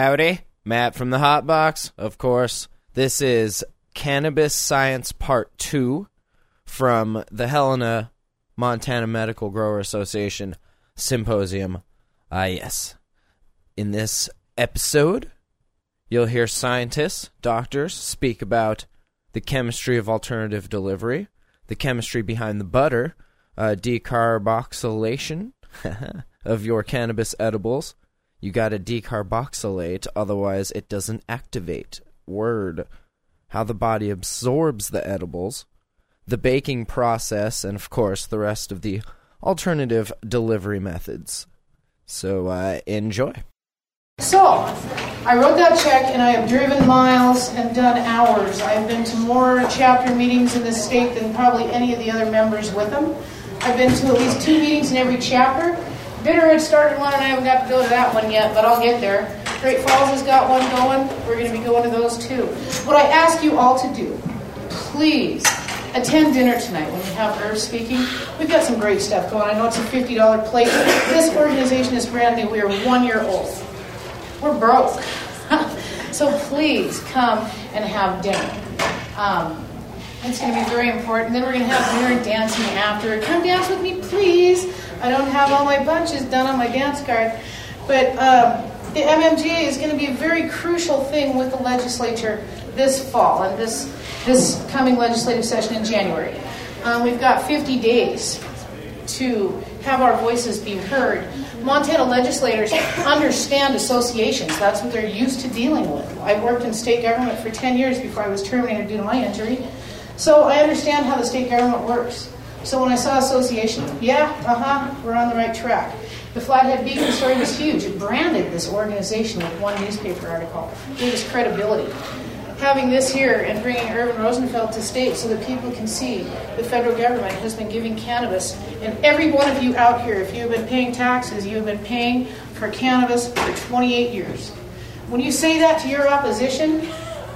Howdy, Matt from the Hot Box. Of course, this is Cannabis Science Part 2 from the Helena Montana Medical Grower Association Symposium. Ah, yes. In this episode, you'll hear scientists, doctors speak about the chemistry of alternative delivery, the chemistry behind the butter, uh, decarboxylation of your cannabis edibles. You got to decarboxylate, otherwise, it doesn't activate. Word. How the body absorbs the edibles, the baking process, and of course, the rest of the alternative delivery methods. So, uh, enjoy. So, I wrote that check and I have driven miles and done hours. I've been to more chapter meetings in this state than probably any of the other members with them. I've been to at least two meetings in every chapter. Bitter had started one and I haven't got to go to that one yet, but I'll get there. Great Falls has got one going. We're going to be going to those too. What I ask you all to do, please attend dinner tonight when we have Irv speaking. We've got some great stuff going. I know it's a $50 plate. This organization is brand new. We are one year old. We're broke. so please come and have dinner. Um, it's going to be very important. Then we're going to have dinner dancing after. Come dance with me, please. I don't have all my bunches done on my dance card. But um, the MMGA is going to be a very crucial thing with the legislature this fall and this, this coming legislative session in January. Um, we've got 50 days to have our voices be heard. Montana legislators understand associations. That's what they're used to dealing with. I worked in state government for 10 years before I was terminated due to my injury. So I understand how the state government works. So when I saw association, yeah, uh huh, we're on the right track. The Flathead Beacon story was huge. It branded this organization with one newspaper article, gave us credibility. Having this here and bringing Irvin Rosenfeld to state so that people can see the federal government has been giving cannabis, and every one of you out here, if you've been paying taxes, you have been paying for cannabis for 28 years. When you say that to your opposition,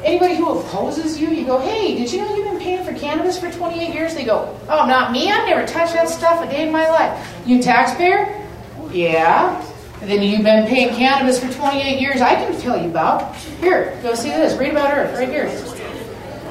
anybody who opposes you, you go, hey, did you know you've been paying for cannabis for 28 years? They go, oh, not me. I've never touched that stuff a day in my life. You taxpayer? Yeah. And then you've been paying cannabis for 28 years. I can tell you about. Here, go see this. Read about Irv right here.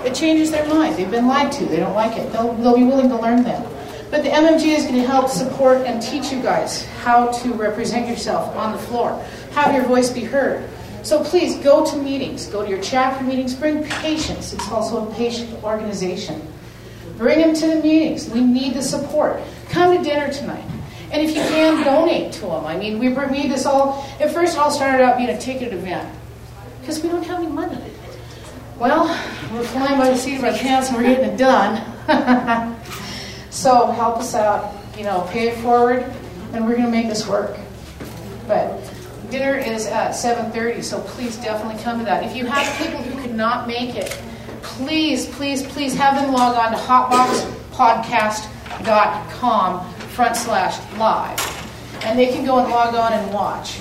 It changes their mind. They've been lied to. They don't like it. They'll, they'll be willing to learn that. But the MMG is going to help support and teach you guys how to represent yourself on the floor, have your voice be heard. So please go to meetings, go to your chapter meetings, bring patients. It's also a patient organization. Bring them to the meetings. We need the support. Come to dinner tonight. And if you can, donate to them. I mean, we made this all, at first it all started out being a ticketed event because we don't have any money. Well, we're flying by the seat of our pants and we're getting it done. so help us out, you know, pay it forward, and we're going to make this work. But dinner is at 7.30, so please definitely come to that. If you have people who could not make it, please, please, please have them log on to hotboxpodcast.com front slash live. And they can go and log on and watch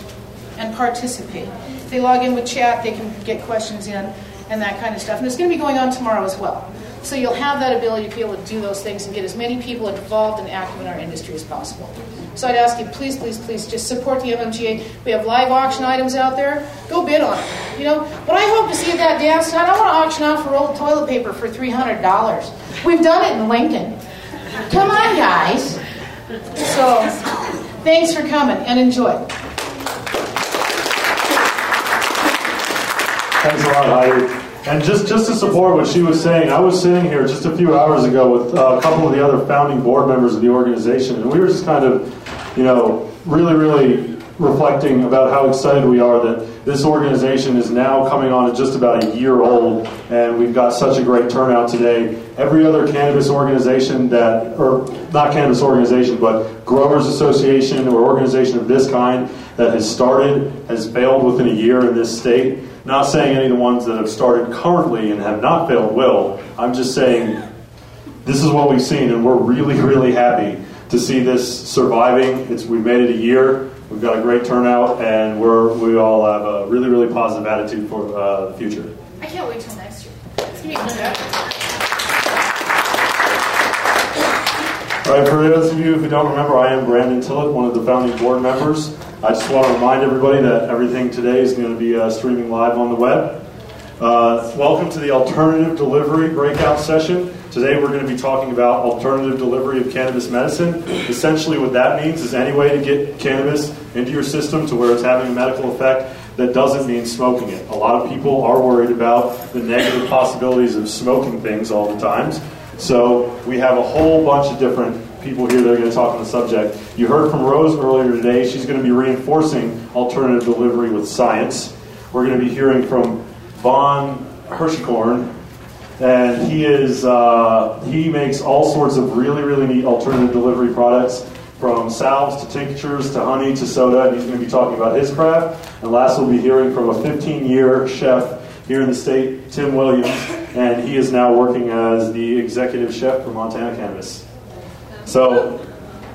and participate. If they log in with chat, they can get questions in and that kind of stuff. And it's going to be going on tomorrow as well. So you'll have that ability to be able to do those things and get as many people involved and active in our industry as possible. So I'd ask you, please, please, please, just support the MMGA. We have live auction items out there. Go bid on it. You know, what I hope to see at that dance tonight, I want to auction off old toilet paper for $300. We've done it in Lincoln. Come on, guys. So, thanks for coming and enjoy. Thanks a lot, Heidi. And just, just to support what she was saying, I was sitting here just a few hours ago with uh, a couple of the other founding board members of the organization, and we were just kind of, you know, really, really reflecting about how excited we are that this organization is now coming on at just about a year old, and we've got such a great turnout today. Every other cannabis organization that, or not cannabis organization, but growers association or organization of this kind that has started has failed within a year in this state. Not saying any of the ones that have started currently and have not failed will. I'm just saying this is what we've seen, and we're really, really happy to see this surviving. It's we've made it a year. We've got a great turnout, and we're we all have a really, really positive attitude for uh, the future. I can't wait till next year. It's gonna be All All right, for those of you who don't remember, I am Brandon Tillett, one of the founding board members. I just want to remind everybody that everything today is going to be uh, streaming live on the web. Uh, welcome to the alternative delivery breakout session. Today we're going to be talking about alternative delivery of cannabis medicine. Essentially, what that means is any way to get cannabis into your system to where it's having a medical effect that doesn't mean smoking it. A lot of people are worried about the negative possibilities of smoking things all the times. So we have a whole bunch of different people here that are going to talk on the subject. You heard from Rose earlier today. She's going to be reinforcing alternative delivery with science. We're going to be hearing from Von Hirschkorn, and he is uh, he makes all sorts of really really neat alternative delivery products from salves to tinctures to honey to soda, and he's going to be talking about his craft. And last, we'll be hearing from a 15 year chef here in the state, Tim Williams, and he is now working as the executive chef for Montana Cannabis. So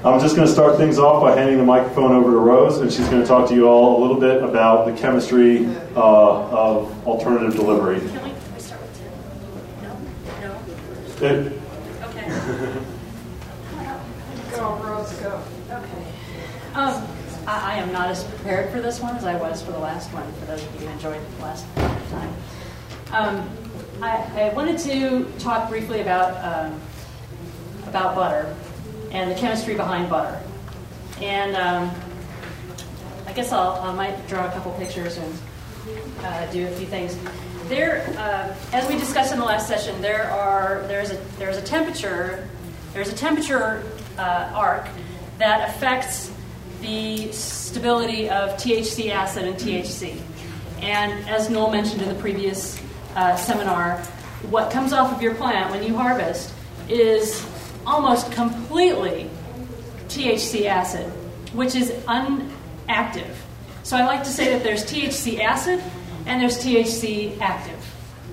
I'm just going to start things off by handing the microphone over to Rose, and she's going to talk to you all a little bit about the chemistry uh, of alternative delivery. Can we, can we start with Tim? No? No? It- Okay. Go, Rose, go. Okay. Um, I, I am not as prepared for this one as I was for the last one, for those of you who enjoyed the last time. Um, I, I wanted to talk briefly about, um, about butter and the chemistry behind butter. And um, I guess I'll, I might draw a couple pictures and uh, do a few things. There, uh, as we discussed in the last session, there are there's a there's a temperature there's a temperature uh, arc that affects the stability of THC acid and THC. And as Noel mentioned in the previous uh, seminar, what comes off of your plant when you harvest is almost completely THC acid, which is unactive. So I like to say that there's THC acid and there's THC active.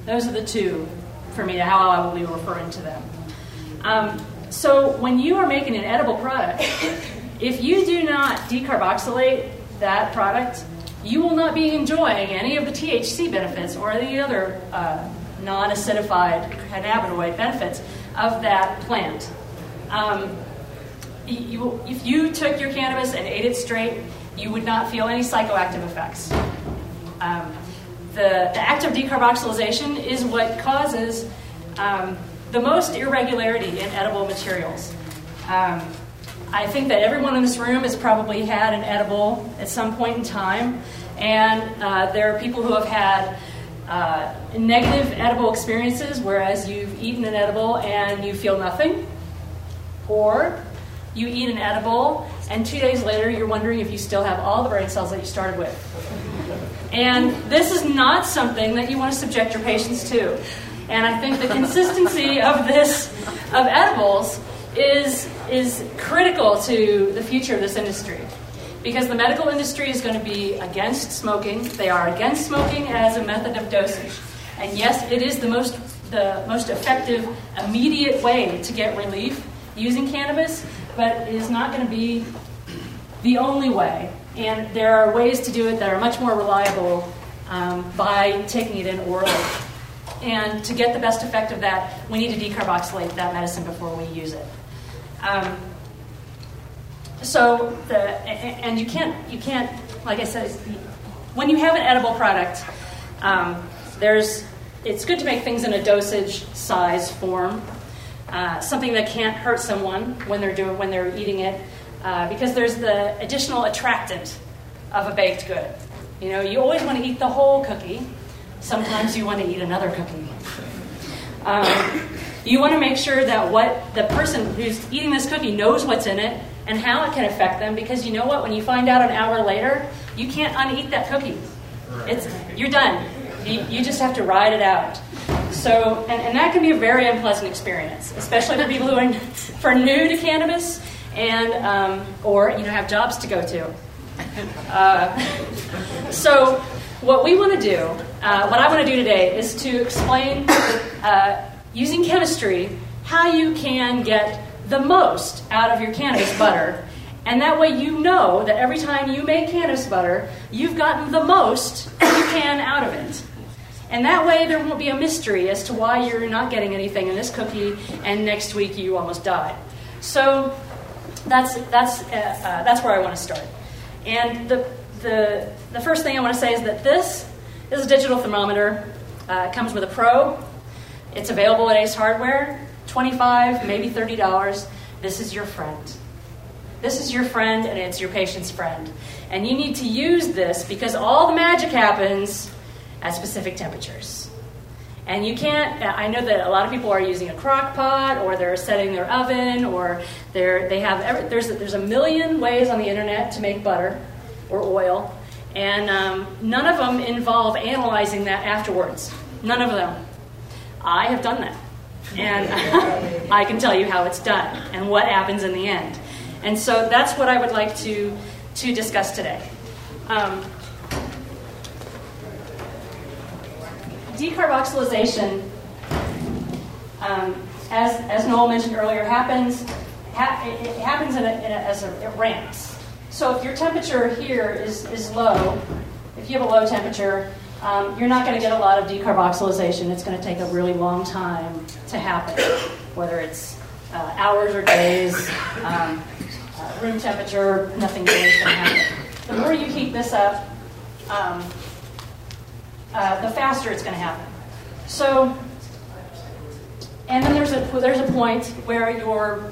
Those are the two for me, how I will be referring to them. Um, so when you are making an edible product, if you do not decarboxylate that product, you will not be enjoying any of the THC benefits or the other uh, non acidified cannabinoid benefits of that plant. Um, you, if you took your cannabis and ate it straight, you would not feel any psychoactive effects. Um, the, the act of decarboxylation is what causes um, the most irregularity in edible materials. Um, I think that everyone in this room has probably had an edible at some point in time, and uh, there are people who have had uh, negative edible experiences, whereas you've eaten an edible and you feel nothing, or you eat an edible and two days later you're wondering if you still have all the brain cells that you started with. And this is not something that you want to subject your patients to. And I think the consistency of this, of edibles, is, is critical to the future of this industry. Because the medical industry is going to be against smoking. They are against smoking as a method of dosage. And yes, it is the most, the most effective, immediate way to get relief using cannabis, but it is not going to be the only way. And there are ways to do it that are much more reliable um, by taking it in orally. And to get the best effect of that, we need to decarboxylate that medicine before we use it. Um, so the and you can't you can't like I said when you have an edible product, um, there's it's good to make things in a dosage size form, uh, something that can't hurt someone when they're doing when they're eating it, uh, because there's the additional attractant of a baked good. You know, you always want to eat the whole cookie. Sometimes you want to eat another cookie. Um, you want to make sure that what the person who's eating this cookie knows what's in it and how it can affect them because you know what when you find out an hour later you can't uneat that cookie it's you're done you, you just have to ride it out so and, and that can be a very unpleasant experience especially for people who are new to cannabis and um, or you know have jobs to go to uh, so what we want to do uh, what i want to do today is to explain uh, using chemistry how you can get the most out of your cannabis butter. And that way you know that every time you make cannabis butter, you've gotten the most you can out of it. And that way there won't be a mystery as to why you're not getting anything in this cookie and next week you almost died. So that's that's uh, uh, that's where I want to start. And the the the first thing I want to say is that this is a digital thermometer. Uh, it comes with a probe. It's available at Ace Hardware. Twenty-five, maybe thirty dollars. This is your friend. This is your friend, and it's your patient's friend. And you need to use this because all the magic happens at specific temperatures. And you can't, I know that a lot of people are using a crock pot or they're setting their oven or they're, they have, every, there's, a, there's a million ways on the internet to make butter or oil. And um, none of them involve analyzing that afterwards. None of them. I have done that. And I can tell you how it's done and what happens in the end. And so that's what I would like to, to discuss today. Um, decarboxylation, um, as, as Noel mentioned earlier, happens, ha- it, happens in a, in a, as a, it ramps. So if your temperature here is, is low, if you have a low temperature, um, you're not going to get a lot of decarboxylation. It's going to take a really long time to happen, whether it's uh, hours or days, um, uh, room temperature, nothing really is going to happen. The more you heat this up, um, uh, the faster it's going to happen. So, and then there's a there's a point where your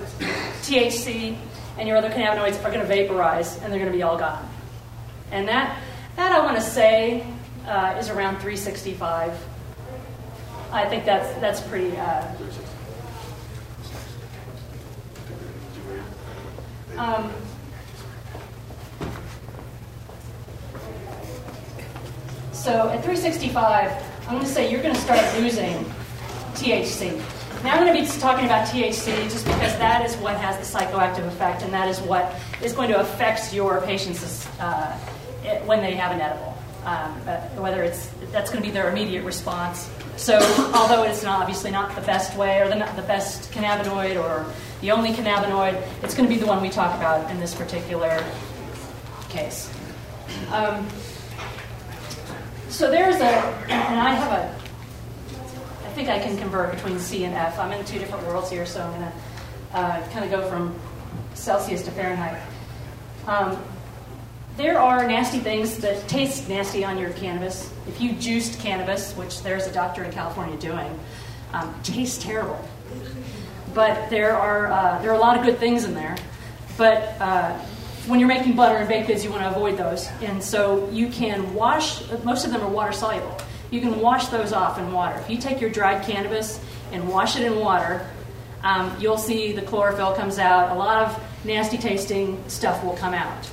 THC and your other cannabinoids are going to vaporize and they're going to be all gone. And that that I want to say uh, is around 365. I think that's that's pretty. Uh, um, So at 365, I'm going to say you're going to start losing THC. Now I'm going to be talking about THC just because that is what has the psychoactive effect, and that is what is going to affect your patients uh, when they have an edible. Um, uh, whether it's that's going to be their immediate response. So although it's not obviously not the best way or the, the best cannabinoid or the only cannabinoid, it's going to be the one we talk about in this particular case. Um, so there's a, and I have a, I think I can convert between C and F. I'm in two different worlds here, so I'm going to uh, kind of go from Celsius to Fahrenheit. Um, there are nasty things that taste nasty on your cannabis. If you juiced cannabis, which there's a doctor in California doing, um, tastes terrible. But there are uh, there are a lot of good things in there. But uh, when you're making butter and baked goods, you want to avoid those. And so you can wash, most of them are water soluble. You can wash those off in water. If you take your dried cannabis and wash it in water, um, you'll see the chlorophyll comes out. A lot of nasty tasting stuff will come out.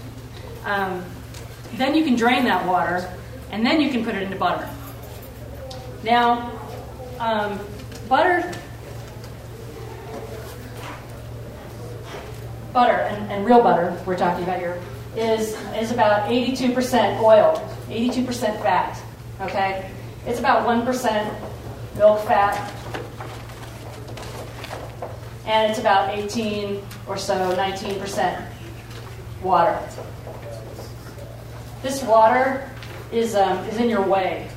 Um, then you can drain that water, and then you can put it into butter. Now, um, butter butter, and, and real butter we're talking about here, is, is about 82% oil, 82% fat. Okay? It's about 1% milk fat, and it's about 18 or so, 19% water. This water is, um, is in your way.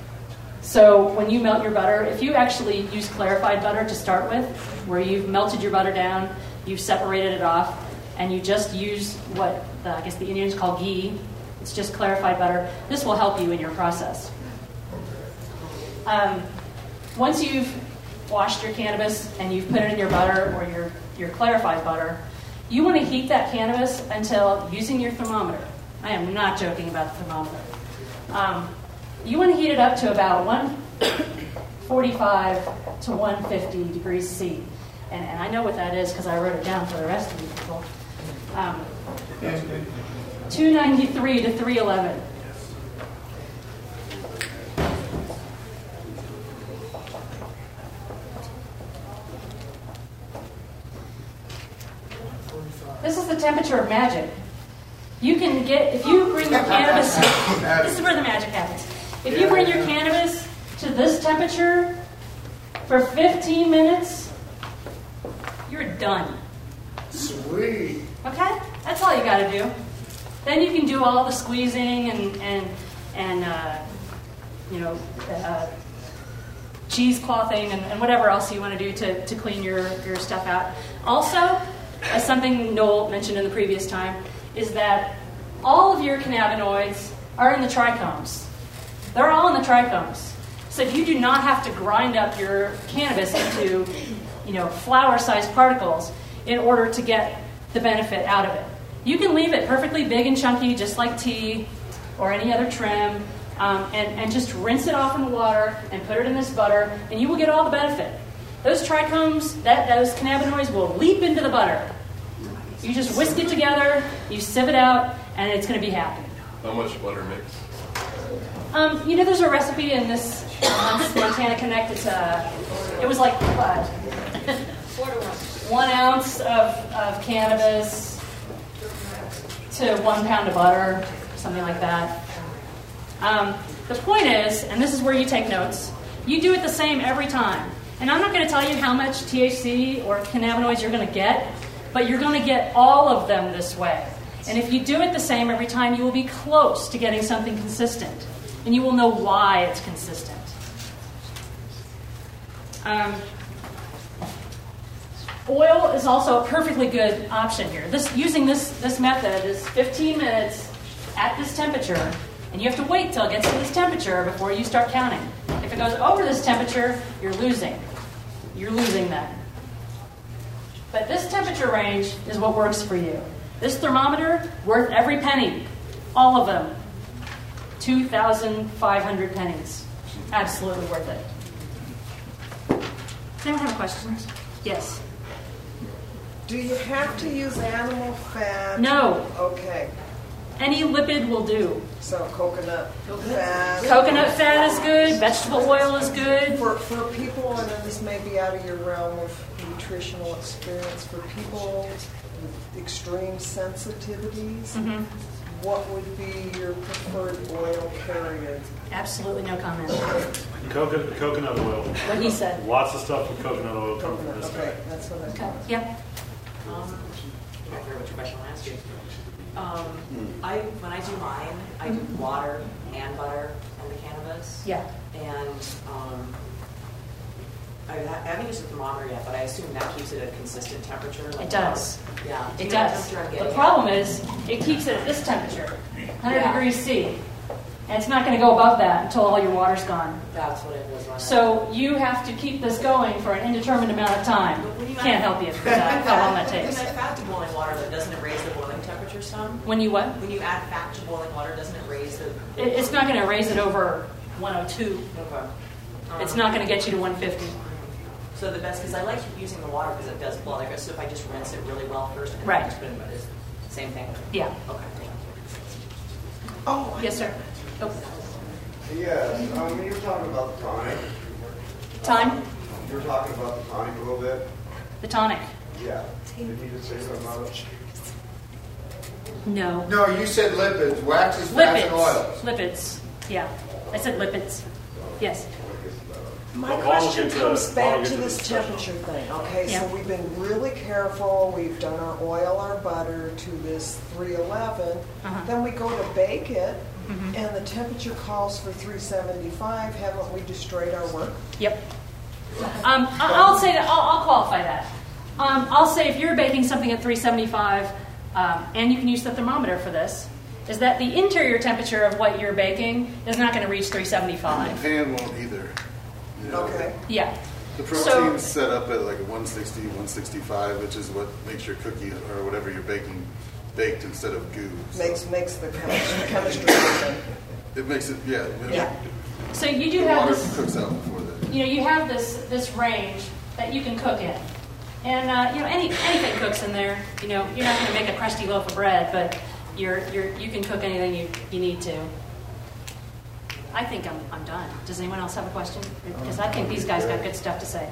So when you melt your butter, if you actually use clarified butter to start with, where you've melted your butter down, you've separated it off, and you just use what the, I guess the Indians call ghee. It's just clarified butter. This will help you in your process. Um, once you've washed your cannabis and you've put it in your butter or your, your clarified butter, you want to heat that cannabis until using your thermometer. I am not joking about the thermometer. Um, you want to heat it up to about 145 to 150 degrees C. And, and I know what that is because I wrote it down for the rest of you people. Um, 293 to 311. This is the temperature of magic. You can get, if you bring your cannabis, this is where the magic happens. If you bring your cannabis to this temperature for 15 minutes, you're done. Sweet. Okay? That's all you got to do. Then you can do all the squeezing and, and, and uh, you know, uh, cheeseclothing and, and whatever else you want to do to, to clean your, your stuff out. Also, as something Noel mentioned in the previous time, is that all of your cannabinoids are in the trichomes. They're all in the trichomes. So you do not have to grind up your cannabis into, you know, flower-sized particles in order to get the benefit out of it. You can leave it perfectly big and chunky, just like tea or any other trim, um, and, and just rinse it off in the water and put it in this butter, and you will get all the benefit. Those trichomes, that, those cannabinoids will leap into the butter. You just whisk it together, you sieve it out, and it's going to be happy. How much butter mix? Um, you know, there's a recipe in this Montana Connect. It's uh, it was like what? One ounce of, of cannabis to one pound of butter, something like that. Um, the point is, and this is where you take notes, you do it the same every time. And I'm not going to tell you how much THC or cannabinoids you're going to get, but you're going to get all of them this way. And if you do it the same every time, you will be close to getting something consistent. And you will know why it's consistent. Um, oil is also a perfectly good option here. This, using this, this method is 15 minutes at this temperature, and you have to wait till it gets to this temperature before you start counting. If it goes over this temperature, you're losing. You're losing then. But this temperature range is what works for you. This thermometer, worth every penny. All of them. 2,500 pennies. Absolutely worth it. Does anyone have questions? Yes. Do you have to use animal fat? No. Okay, Any lipid will do. so coconut fat. Coconut fat is good. Vegetable oil is good. For, for people, and then this may be out of your realm of nutritional experience, for people with extreme sensitivities, Mm-hmm. what would be your preferred oil carrier? Absolutely no comment. Coconut, coconut oil. What he said. Lots of stuff with coconut oil coming from this okay, guy. that's what I Okay. thought. Yeah. Um, I forget what your question will ask you. Um, I, when I do mine, I do water and butter and the cannabis. Yeah. And, um, I I haven't used a thermometer yet, but I assume that keeps it at a consistent temperature? like It does. about- Yeah. Do It you know what does. The problem is, it keeps it at this temperature, 100 Yeah. degrees C. And it's not going to go above that until all your water's gone. That's what it was wondering. So you have to keep this going for an indeterminate amount of time. You Can't help you with that, how long that takes. When you add fat to boiling water, though, doesn't it raise the boiling temperature some? When you what? When you add fat to boiling water, doesn't it raise the? It, it's not going to raise it over 102. Okay. It's Um, not going to get you to 150. So the best, because I like using the water because it does blow. Like, so if I just rinse it really well first and Right. then just put it in the same thing. Yeah. Okay. Oh, Yes, sir. Yes, um, when you were talking about the tonic, time? you were talking about the tonic a little bit. The tonic? Yeah. Did you just say something about it? No. No, you said lipids, waxes, fats, and Lipids. oils. Lipids. Yeah. I said lipids. Yes. My Well, I'll question get to- comes I'll back get to to the this temperature thing, okay? So Yeah. we've been really careful, we've done our oil, our butter to this 311. Uh-huh. Then we go to bake it, Mm-hmm. and the temperature calls for 375. Haven't we destroyed our work? Yep. Um, I- I'll say that. I'll, I'll qualify that. Um, I'll say if you're baking something at 375, um, and you can use the thermometer for this, is that the interior temperature of what you're baking is not going to reach 375. The Pan won't either. You know, Okay. Yeah. The So- protein's set up at like 160, 165, which is what makes your cookie or whatever you're baking baked instead of goo. So Makes makes the chemistry, chemistry it makes it, yeah. I Yeah. So you do The have water this. cooks out before that. you know, you have this this range that you can cook in, and uh, you know, any anything cooks in there. You know, you're not going to make a crusty loaf of bread, but you're you're you can cook anything you you need to. I think I'm I'm done. Does anyone else have a question? Because I think these guys got good stuff to say.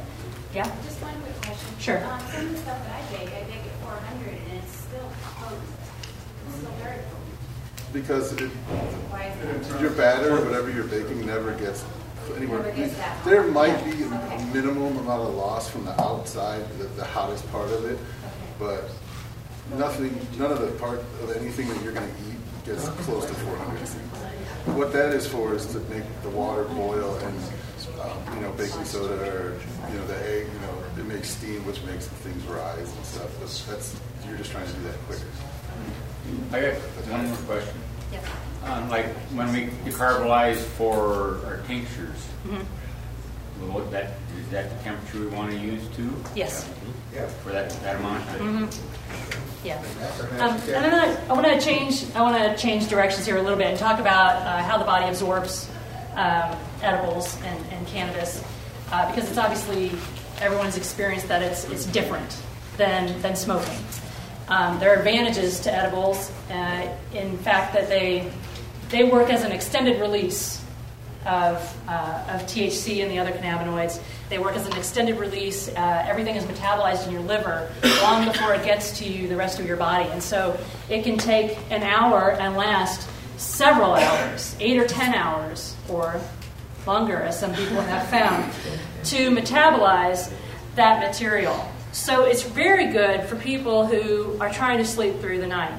Yeah. Just one quick question. Sure. Um, some of the stuff that I bake, I bake at 400 and it's still closed. It's still very cold. Because it, Why is that? your batter or whatever you're baking never gets anywhere. There might be a minimum amount of loss from the outside, the, the hottest part of it, but nothing, none of the part of anything that you're going to eat gets close to 400. What that is for is to make the water boil and um, you know, baking soda or, you know, the egg, you know, it makes steam, which makes things rise and stuff. That's, that's you're just trying to do that quicker. I got one more question. Yes. Um, like when we carbolize for our tinctures, Mhm. well, that is that the temperature we want to use too? Yes. For that that amount. Mhm. Yeah. Um, and I'm I want to change. I want to change directions here a little bit and talk about uh, how the body absorbs um, edibles and, and cannabis, uh, because it's obviously everyone's experience that it's it's different than than smoking. Um, there are advantages to edibles, uh, in fact, that they they work as an extended release of, uh, of THC and the other cannabinoids. They work as an extended release. Uh, everything is metabolized in your liver long before it gets to the rest of your body. And so it can take an hour and last several hours, eight or ten hours, or longer, as some people have found, to metabolize that material. So it's very good for people who are trying to sleep through the night.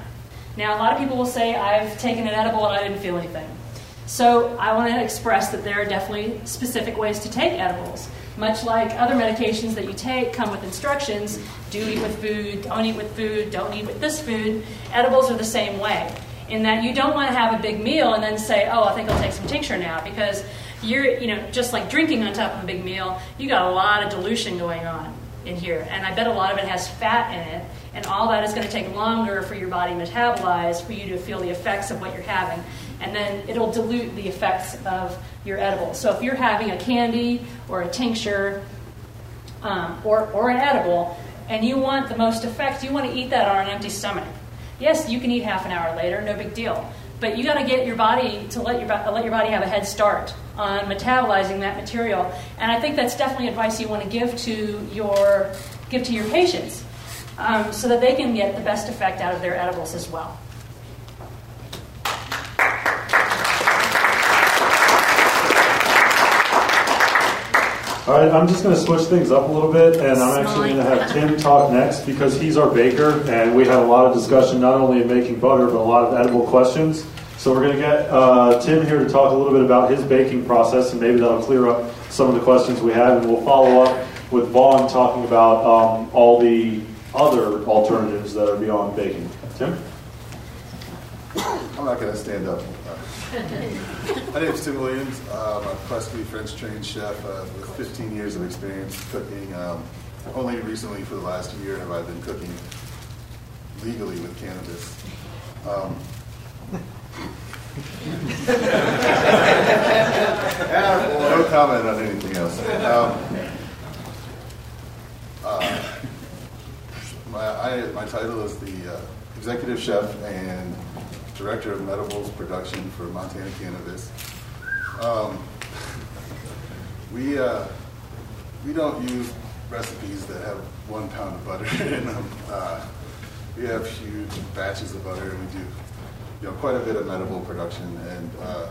Now, a lot of people will say, I've taken an edible and I didn't feel anything. So I want to express that there are definitely specific ways to take edibles. Much like other medications that you take come with instructions do eat with food, don't eat with food, don't eat with this food. Edibles are the same way, in that you don't want to have a big meal and then say, oh, I think I'll take some tincture now, because you're, you know, just like drinking on top of a big meal, you got a lot of dilution going on in here. And I bet a lot of it has fat in it, and all that is going to take longer for your body to metabolize for you to feel the effects of what you're having. And then it'll dilute the effects of your edible. So if you're having a candy or a tincture um, or, or an edible, and you want the most effect, you want to eat that on an empty stomach. Yes, you can eat half an hour later, no big deal. But you got to get your body to let your let your body have a head start on metabolizing that material. And I think that's definitely advice you want to give to your give to your patients, um, so that they can get the best effect out of their edibles as well. All right, I'm just going to switch things up a little bit, and I'm actually going to have Tim talk next because he's our baker, and we had a lot of discussion not only in making butter, but a lot of edible questions. So we're going to get uh, Tim here to talk a little bit about his baking process, and maybe that'll clear up some of the questions we have, and we'll follow up with Vaughn talking about um, all the other alternatives that are beyond baking. Tim? I'm not going to stand up. My name is Tim Williams. I'm a classically French trained chef uh, with 15 years of experience cooking. Um, only recently, for the last year, have I been cooking legally with cannabis. Um, no comment on anything else. Um, uh, my, I, my title is the uh, executive chef and director of Medibles production for Montana Cannabis. Um, we uh, we don't use recipes that have one pound of butter in them. Uh, we have huge batches of butter, and we do you know quite a bit of medible production. And uh,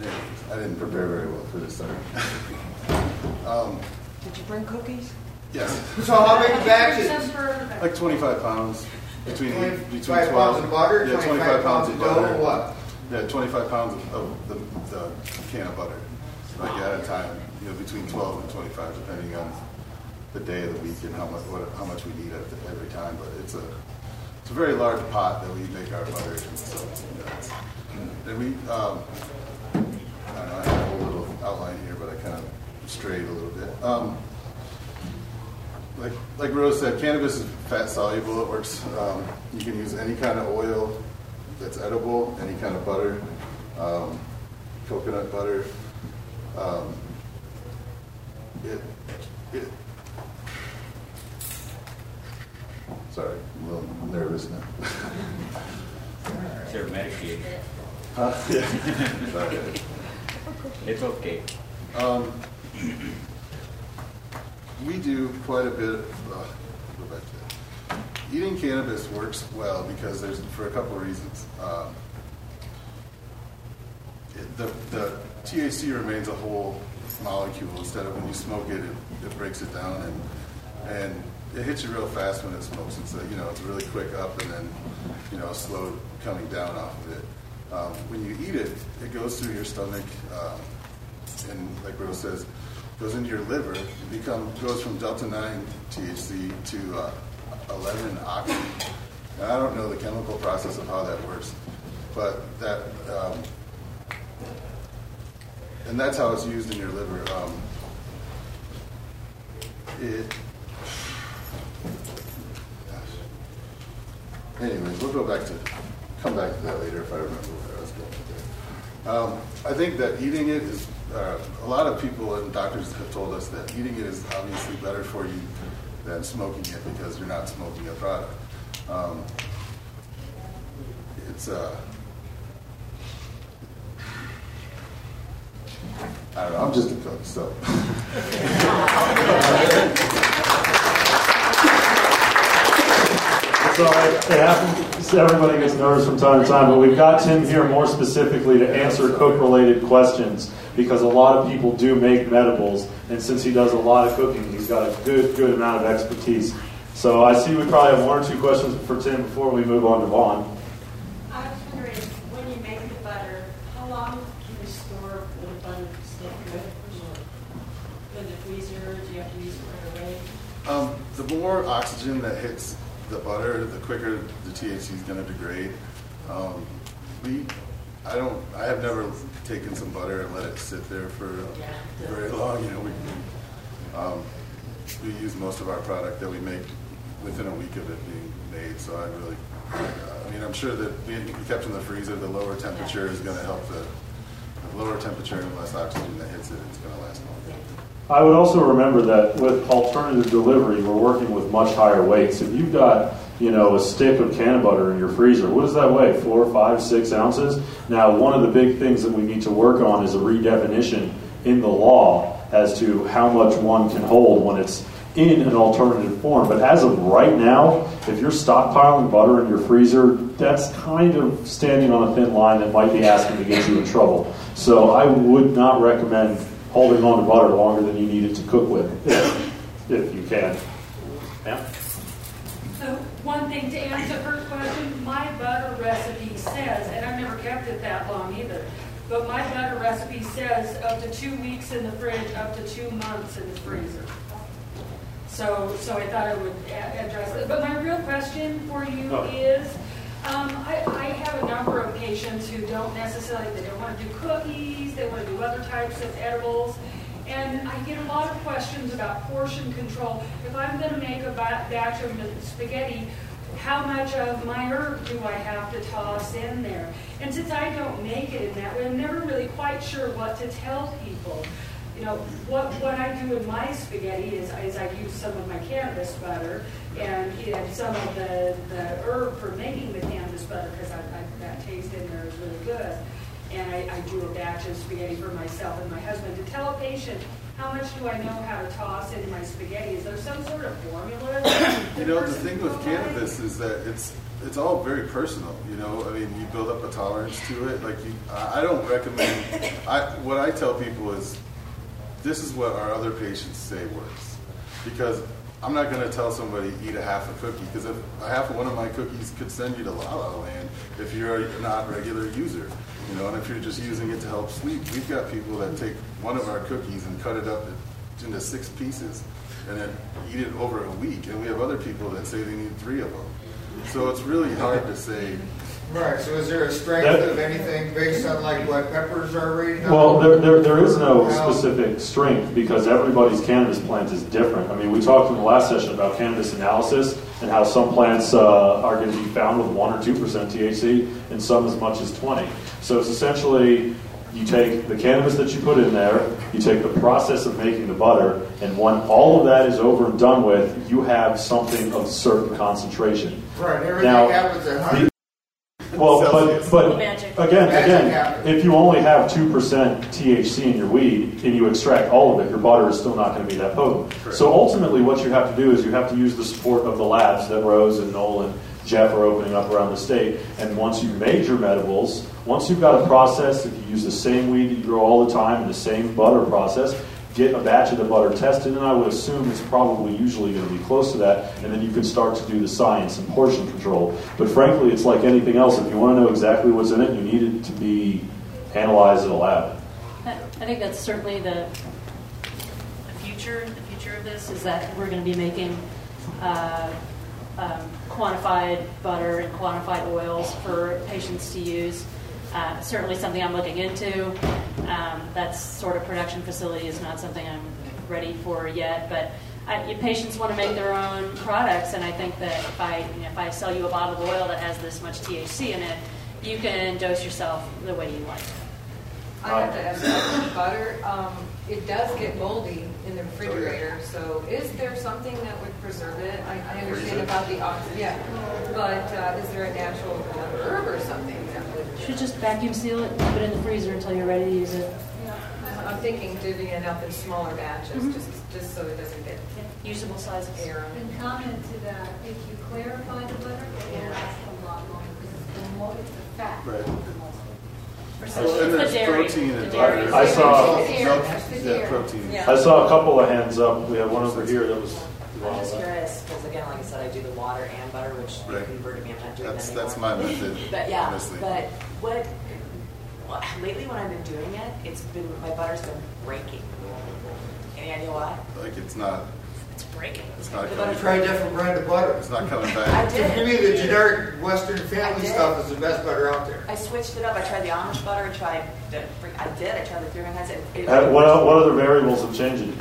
yeah, I didn't prepare very well for this. Sorry. um, Did you bring cookies? yes. So how many batches? Like 25 pounds. Between, 25 between 12 pounds of butter, Yeah, 25 pounds of dough, butter. what? Yeah, 25 pounds of, of the, the can of butter. Like at a time, you know, between 12 and 25, depending on the day of the week and how much what, how much we need at the, every time. But it's a it's a very large pot that we make our butter in. So, it's, and we um, I know, I have a little outline here, but I kind of strayed a little bit. Um, like like Rose said, cannabis is fat soluble. It works. Um, you can use any kind of oil that's edible, any kind of butter, um, coconut butter. Um, it it. Sorry, I'm a little nervous now. Is there medication? Huh? Yeah. Sorry. It's okay. Um, we do quite a bit. Of, uh, go back to that. Eating cannabis works well because there's for a couple of reasons. Um, it, the, the THC remains a whole molecule instead of when you smoke it, it, it breaks it down and and it hits you real fast when it smokes. It's a, you know it's a really quick up and then you know slow coming down off of it. Um, when you eat it, it goes through your stomach. Um, and like Rose says, goes into your liver, it become goes from delta nine THC to uh, eleven oxy. And I don't know the chemical process of how that works, but that um, and that's how it's used in your liver. Um, it. Anyways, we'll go back to come back to that later if I remember where I was going with that. Um, I think that eating it is uh, a lot of people and doctors have told us that eating it is obviously better for you than smoking it because you're not smoking a product. Um, it's uh, I don't know. I'm just a cook, so. It's all right. It happens. Everybody gets nervous from time to time, but we've got Tim here more specifically to answer cook-related questions because a lot of people do make medibles, and since he does a lot of cooking, he's got a good, good amount of expertise. So I see we probably have one or two questions for Tim before we move on to Vaughn. I was wondering, when you make the butter, how long can you store the butter stay good? In the freezer, do you have to use it right away? Um, the more oxygen that hits the butter, the quicker the THC is going to degrade. Um, we, I don't, I have never taken some butter and let it sit there for very long. You know, we, um, we use most of our product that we make within a week of it being made. So I really, uh, I mean, I'm sure that being kept in the freezer, the lower temperature is going to help the, the lower temperature and less oxygen that hits it. It's going to last longer. I would also remember that with alternative delivery, we're working with much higher weights. If you've got, you know, a stick of can butter in your freezer, what does that weigh? Four, five, six ounces? Now, one of the big things that we need to work on is a redefinition in the law as to how much one can hold when it's in an alternative form. But as of right now, if you're stockpiling butter in your freezer, that's kind of standing on a thin line that might be asking to get you in trouble. So I would not recommend holding on to butter longer than you need it to cook with, if, if you can. Yeah? So one thing to answer her question, my butter recipe says, and I've never kept it that long either, but my butter recipe says up to two weeks in the fridge, up to two months in the freezer. So, so I thought I would address it. But my real question for you Oh. is, um, I, I have a number of patients who don't necessarily, they don't want to do cookies, they want to do other types of edibles. And I get a lot of questions about portion control. If I'm going to make a batch of spaghetti, how much of my herb do I have to toss in there? And since I don't make it in that way, I'm never really quite sure what to tell people. You know, what, what I do in my spaghetti is, is I use some of my cannabis butter and, and some of the, the herb for making the cannabis butter because I, I, that taste in there is really good. And I, I do a batch of spaghetti for myself and my husband to tell a patient how much do I know how to toss in my spaghetti? Is there some sort of formula? You know, the thing with cannabis is that it's it's all very personal. You know, I mean, you build up a tolerance to it. Like, you, I I don't recommend. I what I tell people is, this is what our other patients say works, because I'm not going to tell somebody eat a half a cookie because if a half of one of my cookies could send you to La La Land if you're a not regular user. You know, and if you're just using it to help sleep, we've got people that take one of our cookies and cut it up into six pieces and then eat it over a week. And we have other people that say they need three of them. So it's really hard to say. Right, so is there a strength That- of anything based on like what peppers are rated? Well, there, there, there is no specific strength because everybody's cannabis plant is different. I mean, we talked in the last session about cannabis analysis and how some plants uh, are going to be found with 1 or 2% THC and some as much as 20. So it's essentially you take the cannabis that you put in there, you take the process of making the butter, and when all of that is over and done with, you have something of certain concentration. Right, everything Now, happens at 100. Well, but, but Magic. again, Magic again, happens. if you only have two percent THC in your weed and you extract all of it, your butter is still not going to be that potent. So ultimately, what you have to do is you have to use the support of the labs that Rose and Noel and Jeff are opening up around the state. And once you've made your medibles, once you've got a process, if you use the same weed that you grow all the time and the same butter process, get a batch of the butter tested, and I would assume it's probably usually going to be close to that, and then you can start to do the science and portion control. But frankly, it's like anything else. If you want to know exactly what's in it, you need it to be analyzed in a lab. I think that's certainly the, the future. The future of this is that we're going to be making uh, um, quantified butter and quantified oils for patients to use. Uh, certainly something I'm looking into. Um, that sort of production facility is not something I'm ready for yet, but I, your patients want to make their own products, and I think that if I you know, if I sell you a bottle of oil that has this much THC in it, you can dose yourself the way you like. I have to ask about butter. Um, it does get moldy in the refrigerator, so is there something that would preserve it? I, I understand about the oxygen, yeah, but uh, is there a natural herb or something that would? You should just vacuum seal it and keep it in the freezer until you're ready to use it. I'm thinking divvying it up in smaller batches, Mhm. just just so it doesn't get usable sizes. Air. And comment to that, if you clarify the butter, it will last a lot longer because it's the mo, it's the fat. Right. It's And the there's dairy. protein The in dairy. butter. I saw- Milk- That's the Yeah, dairy. protein. Yeah. I saw a couple of hands up. We have one over here that was. I'm just curious, because again, like I said, I do the water and butter, which Right. converted me, I'm not doing That's, that that's anymore. my method, But yeah, honestly. but what, well, lately when I've been doing it, it's been, my butter's been breaking. Any idea why? Like, it's not, It's breaking. it's not coming, butter's Try a different brand of butter. it's not coming I back. did. To me, the generic Western family stuff is the best butter out there. I switched it up. I tried the Amish butter. I tried the, I did. I tried the three kinds. It, it, Uh, What, what other variables have changed?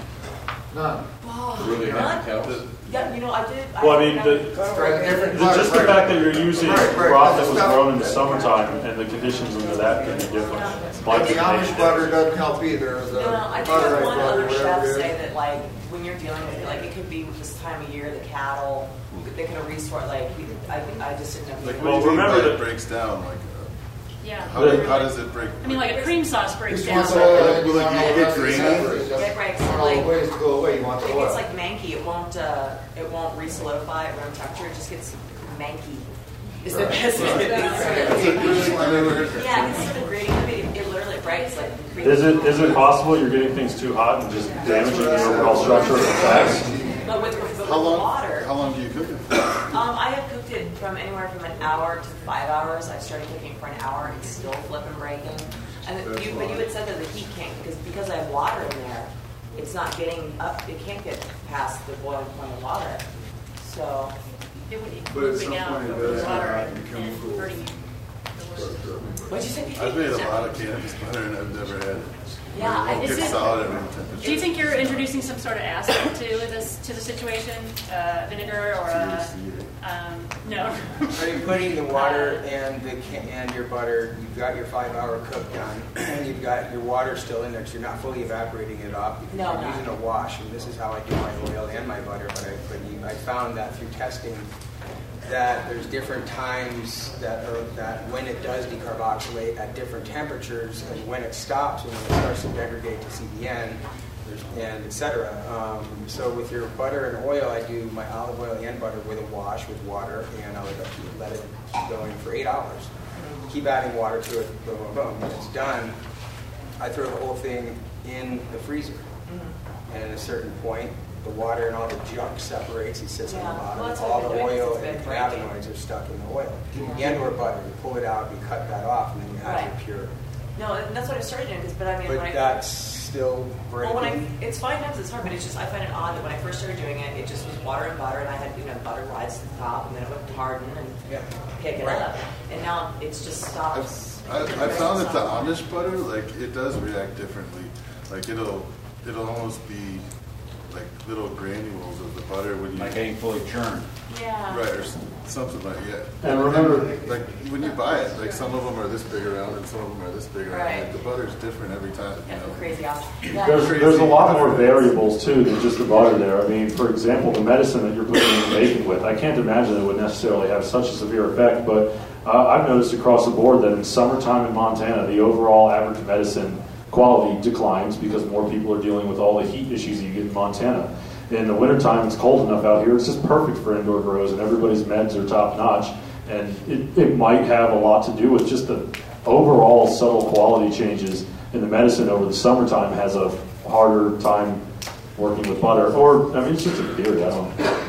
None. Oh, Really none? Hard to tell. Yeah, you know, I did. Well, I mean, the, Try a the- just the fact that you're using Right, right. crop that was grown in the summertime and the conditions under that can be different. Might Like the Amish butter doesn't help either. The No, no, I did butter have one other whatever chef say that like when you're dealing with it, like it could be with this time of year, the cattle, they could have restored. Like I, I just didn't know. Like, Well, what do you mean remember that- breaks down? Like, Yeah. how, how does it break? I mean, like a cream sauce breaks Just down. wants oil Will it want get all the rest of the grainy? separate. Get breaks, Want and like ways to go away, you want the it oil. gets like manky. It won't. Uh, it won't re-solidify at room temperature. It just gets manky. Is the best way to describe I never heard it. that. Yeah, it's sort of gritty. I mean, it literally breaks like. cream. Is it, is it possible you're getting things too hot and just damaging the overall structure of the fats? But with, with, with How long, water. how long do you cook it? Um, I have it from anywhere from an hour to five hours. I started cooking for an hour. and still flipping breaking. And then you, but you had said that the heat can't because because I have water in there. It's not getting up. It can't get past the boiling point of water. So It would be But at moving some out point it does the water get hot and, and become and cool. hurting you. what'd you say? I've made a lot of cannabis butter and I've never had it. Yeah, It is gets it- solid at room temperature. Do you think you're introducing some sort of acid to this to the situation, uh, vinegar or a, um, no? Are you putting the water and the and your butter? You've got your five-hour cook done, and you've got your water still in there, because you're not fully evaporating it off because No, you're no. using a wash. And this is how I do my oil and my butter. But I put I found that through testing that there's different times that are, that when it does decarboxylate at different temperatures and when it stops and when it starts to degrade to CBN and et cetera. Um, so with your butter and oil, I do my olive oil and butter with a wash with water and I'll let it, let it keep going for eight hours. Keep adding water to it, boom, boom, boom. When it's done, I throw the whole thing in the freezer. And at a certain point, the water and all the junk separates. It sits on the bottom. Well, all the I've been doing, oil and breaking. cannabinoids are stuck in the oil. And or butter. You pull it out, you cut that off, and then you have Right. your pure. No, and that's what I started doing. 'cause- but I mean, But I, that's still breaking. Well, when I, it's fine times it's hard, but it's just I find it odd that when I first started doing it, it just was water and butter, and I had you know butter rise to the top, and then it would harden and Yeah. pick it Right. up, and now it's just stops. I, I found that the Amish butter, like, it does react differently. Like, it'll, it'll almost be like little granules of the butter when you. Like ain't fully churned. Yeah. Right, or s- something like that. And remember- like when you buy it, like some of them are this big around and some of them are this big around. Right. Like the butter's different every time. You Yeah, know. crazy off. Yeah. There's, there's a lot more variables too than just the butter there. I mean, for example, the medicine that you're putting in the bacon with, I can't imagine it would necessarily have such a severe effect, but uh, I've noticed across the board that in summertime in Montana, the overall average medicine quality declines because more people are dealing with all the heat issues you get in Montana. In the wintertime, it's cold enough out here, it's just perfect for indoor grows, and everybody's meds are top notch. And it, it might have a lot to do with just the overall subtle quality changes in the medicine over the summertime has a harder time working with butter. Or, I mean, it's just a theory, I don't know.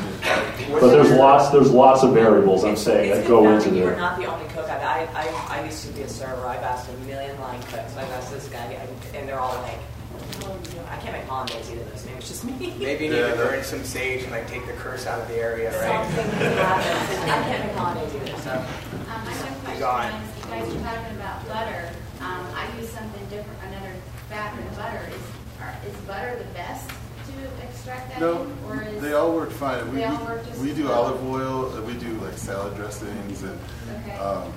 But there's lots, there's lots of variables, I'm saying, that go into that You are there. not the only cook. I, I, I used to be a server. I've asked a million line cooks. I've asked this guy, and they're all like, I can't make hollandaise either. This maybe it's just me. Maybe you need to burn some sage and like take the curse out of the area, right? Something happens. I can't make hollandaise either. So. Um, my one question Gone. is, you guys are talking about butter. Um, I use something different, another fat than butter. Is, are, is butter the best to extract that No, in? Or is, they all work fine. We, They all work just we do olive oil, uh, we do like salad dressings, and Okay. um,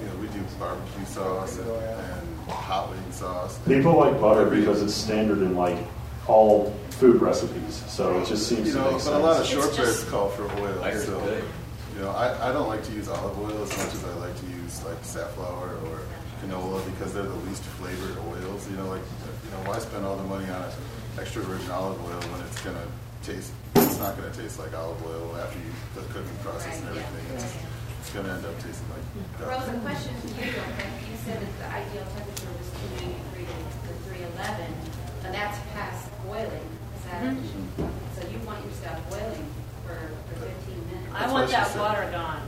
you know we do barbecue sauce and, and hot wing sauce. People like butter because it's standard in like all food recipes, so it just seems You to know, make but sense. a lot of It's shortbreads call for oil. Like so, good. you know, I, I don't like to use olive oil as much as I like to use like safflower or canola because they're the least flavored oils. You know, like you know, why spend all the money on extra virgin olive oil when it's gonna taste? It's not gonna taste like olive oil after you the cooking process and everything. It's, it's gonna end up tasting like. Rose, a question to you. Okay, you said that the ideal temperature was 293 to 311, and that's past boiling. Is that Mhm. so? You want your stuff boiling for, for 15 minutes? I want that water gone.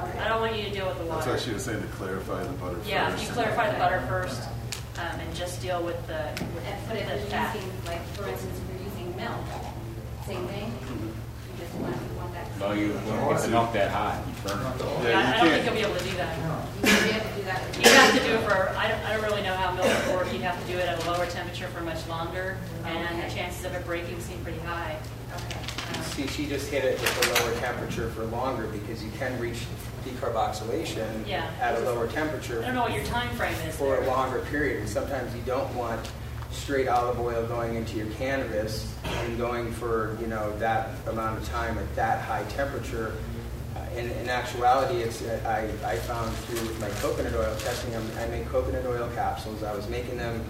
Okay. I don't want you to deal with the That's water. why she was saying to clarify the butter Yeah, first. if you clarify the butter first, um, and just deal with the, with And but if the you're fat. using, like, for instance, if you're using milk, same thing? You just want, you want that. Well, you, when it's not that hot, you burn it. Yeah, I don't think you'll be able to do that. You may have to do that. You'd have to do it for, I don't, I don't really know how milk would work. You'd have to do it at a lower temperature for much longer, and the chances of it breaking seem pretty high. Um, See, she just hit it with a lower temperature for longer because you can reach decarboxylation Yeah. at a lower temperature I don't know what your time frame is for a longer period. And sometimes you don't want straight olive oil going into your cannabis and going for you know that amount of time at that high temperature. Uh, In, in actuality, it's uh, I, I found through my coconut oil testing, I'm, I make coconut oil capsules. I was making them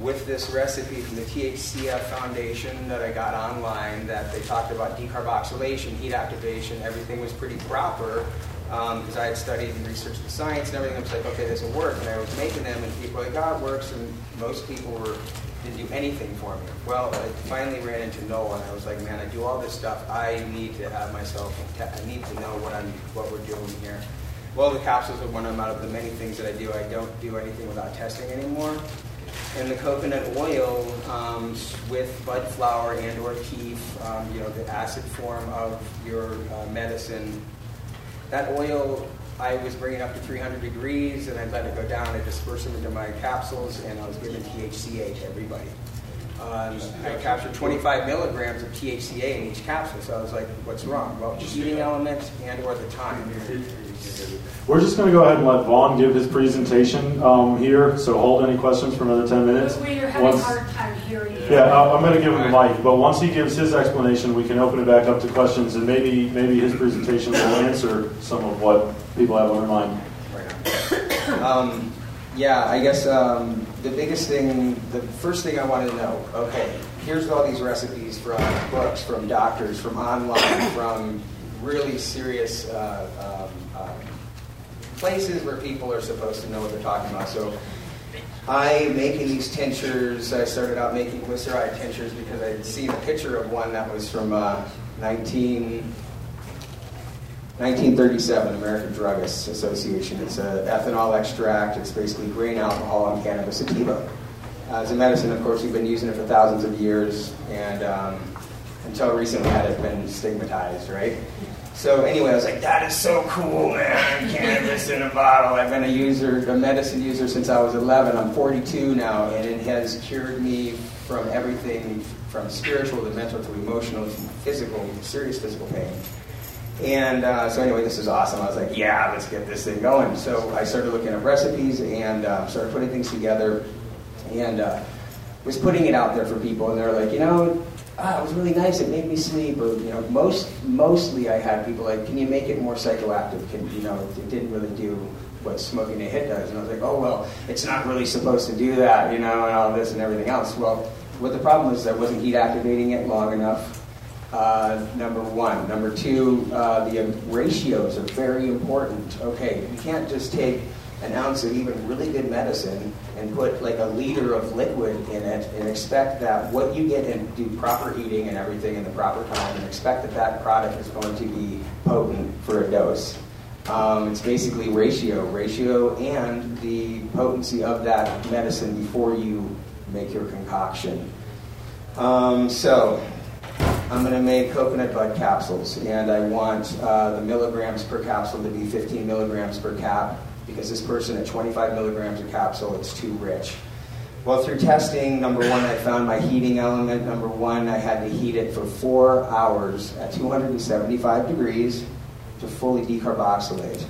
with this recipe from the THCF Foundation that I got online that they talked about decarboxylation, heat activation, everything was pretty proper because I had studied and researched the science and everything. I was like, okay, this will work. And I was making them, and people were like, oh, it works. And most people were didn't do anything for me. Well, I finally ran into Noel, and I was like, man, I do all this stuff. I need to have myself. I need to know what I'm, what we're doing here. Well, the capsules are one of out of the many things that I do. I don't do anything without testing anymore. And the coconut oil um, with bud flower and or keef, um, you know, the acid form of your uh, medicine. That oil I was bringing up to 300 degrees, and I'd let it go down. I dispersed them into my capsules, and I was giving THCA to everybody. Um, I captured 25 milligrams of THCA in each capsule, so I was like, "What's wrong?" Well, the heating element and or the time. We're just going to go ahead and let Vaughn give his presentation um, here. So hold any questions for another 10 minutes. We are having a hard time hearing you. Yeah, I- I'm going to give him the mic, but once he gives his explanation, we can open it back up to questions, and maybe maybe his presentation will answer some of what people have on their mind. Um, yeah, I guess um, the biggest thing, the first thing I wanted to know, okay, here's all these recipes from books, from doctors, from online, from really serious uh, um, places where people are supposed to know what they're talking about. So I making these tinctures, I started out making glycerite tinctures because I had seen a picture of one that was from uh, 19... 1937, American Druggist Association. It's an ethanol extract. It's basically grain alcohol and cannabis sativa. Uh, as a medicine, of course, we've been using it for thousands of years, and um, until recently had it been stigmatized, right? So anyway, I was like, that is so cool, man. Cannabis in a bottle. I've been a user, a medicine user since I was 11. I'm 42 now, and it has cured me from everything from spiritual to mental to emotional to physical, serious physical pain. And uh, so anyway, this is awesome. I was like, yeah, let's get this thing going. So I started looking at recipes and uh, started putting things together, and uh, was putting it out there for people. And they're like, you know, ah, it was really nice. It made me sleep. Or you know, most mostly I had people like, can you make it more psychoactive? Can you know, it didn't really do what smoking a hit does. And I was like, oh well, it's not really supposed to do that, you know, and all this and everything else. Well, what the problem is, I wasn't heat activating it long enough. Uh, number one. Number two, uh, the ratios are very important. Okay, you can't just take an ounce of even really good medicine and put like a liter of liquid in it and expect that what you get and do proper heating and everything in the proper time and expect that that product is going to be potent for a dose. Um, it's basically ratio, ratio, and the potency of that medicine before you make your concoction. Um, so, I'm going to make coconut bud capsules, and I want uh, the milligrams per capsule to be 15 milligrams per cap because this person at 25 milligrams a capsule, it's too rich. Well, through testing, number one, I found my heating element. Number one, I had to heat it for four hours at 275 degrees to fully decarboxylate.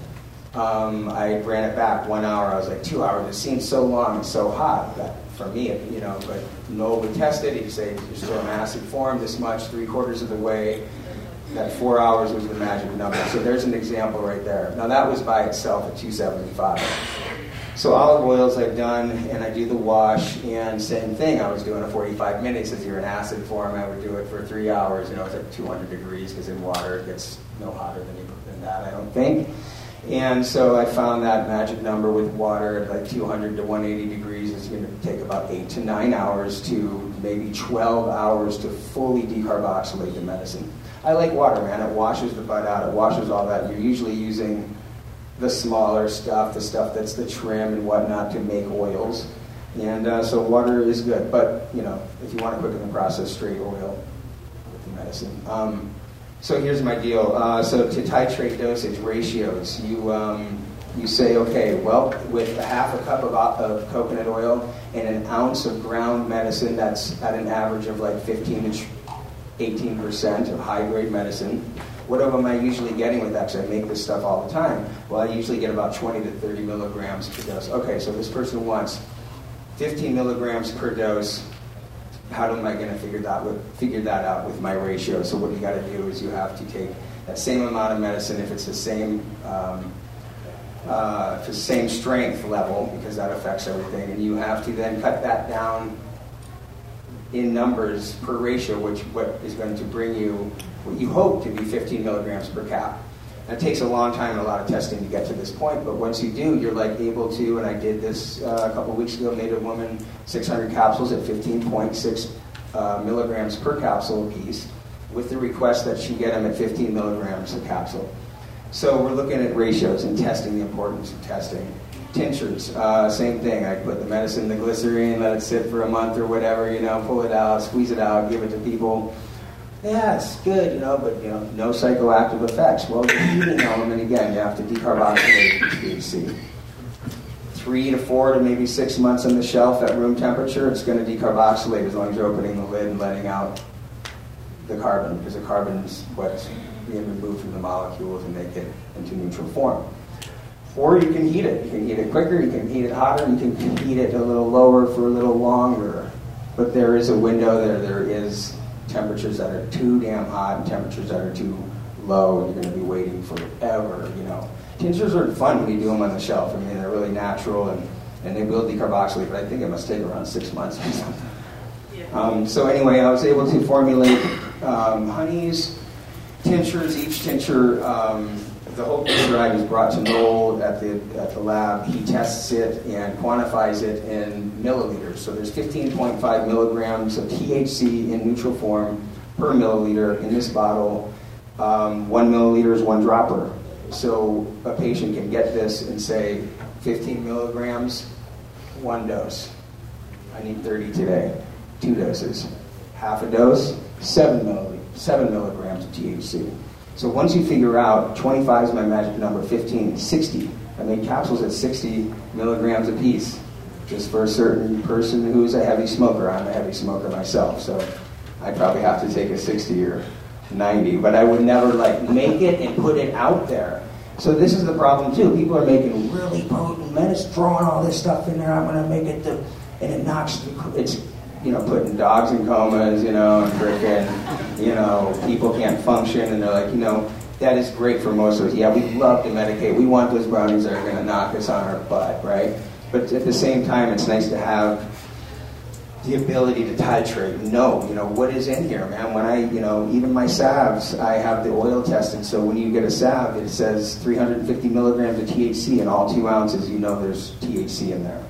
Um, I ran it back one hour. I was like, two hours. It seems so long and so hot that for me, you know, but Noel would test it. He'd say, you're still in acid form this much, three quarters of the way. That four hours was the magic number. So there's an example right there. Now that was by itself at 275. So olive oils I've done, and I do the wash, and same thing. I was doing a 45 minutes. As you're in acid form, I would do it for three hours. You know, it's at 200 degrees because in water it gets no hotter than, than that, I don't think. And so I found that magic number with water at like 200 to 180 degrees is going to take about eight to nine hours to maybe 12 hours to fully decarboxylate the medicine. I like water, man. It washes the butt out. It washes all that. You're usually using the smaller stuff, the stuff that's the trim and whatnot to make oils. And uh, so water is good. But, you know, if you want to quicken the process, straight oil with the medicine. Um, so here's my deal. Uh, so to titrate dosage ratios, you um, you say, okay, well, with a half a cup of, of coconut oil and an ounce of ground medicine, that's at an average of like 15 to 18 percent of high grade medicine. What am I usually getting with that? Because I make this stuff all the time. Well, I usually get about 20 to 30 milligrams per dose. Okay, so this person wants 15 milligrams per dose how am I going to figure that with, figure that out with my ratio? So what you got to do is you have to take that same amount of medicine if it's the same um, uh, the same strength level because that affects everything, and you have to then cut that down in numbers per ratio, which what is going to bring you what you hope to be 15 milligrams per cap. And it takes a long time and a lot of testing to get to this point, but once you do, you're like able to. And I did this uh, a couple weeks ago. Made a woman 600 capsules at 15.6 uh, milligrams per capsule a piece, with the request that she get them at 15 milligrams a capsule. So we're looking at ratios and testing the importance of testing. Tinctures, uh, same thing. I put the medicine, the glycerine, let it sit for a month or whatever. You know, pull it out, squeeze it out, give it to people yeah, it's good, you know, but you know, no psychoactive effects. Well, the heating element again, you have to decarboxylate THC. Three to four to maybe six months on the shelf at room temperature, it's going to decarboxylate as long as you're opening the lid and letting out the carbon, because the carbon is what's being removed from the molecules and make it into neutral form. Or you can heat it. You can heat it quicker, you can heat it hotter, you can heat it a little lower for a little longer. But there is a window there, there is temperatures that are too damn hot and temperatures that are too low, and you're going to be waiting forever, you know. Tinctures are fun when you do them on the shelf. I mean, they're really natural and, and they will decarboxylate, but I think it must take around six months or something. Um, so anyway, I was able to formulate um, honeys, tinctures. Each tincture, um, the whole prescribe is brought to Noel at the at the lab. He tests it and quantifies it in milliliters. So there's 15.5 milligrams of THC in neutral form per milliliter in this bottle. Um, one milliliter is one dropper. So a patient can get this and say 15 milligrams, one dose. I need 30 today, two doses. Half a dose, seven milliliters, seven milligrams of THC. So once you figure out 25 is my magic number, 15, 60. I made capsules at 60 milligrams a piece, just for a certain person who's a heavy smoker. I'm a heavy smoker myself, so I probably have to take a 60 or 90, but I would never like make it and put it out there. So this is the problem too. People are making really potent medicine, throwing all this stuff in there. I'm going to make it, the, and it knocks. The, it's you know putting dogs in comas, you know, and freaking, you know, people can't function, and they're like, you know, that is great for most of us. Yeah, we love to medicate. We want those brownies that are going to knock us on our butt, right? But at the same time, it's nice to have the ability to titrate, know, you know, what is in here, man. When I, you know, even my salves, I have the oil tested. So when you get a salve, it says 350 milligrams of THC in all two ounces. You know there's THC in there.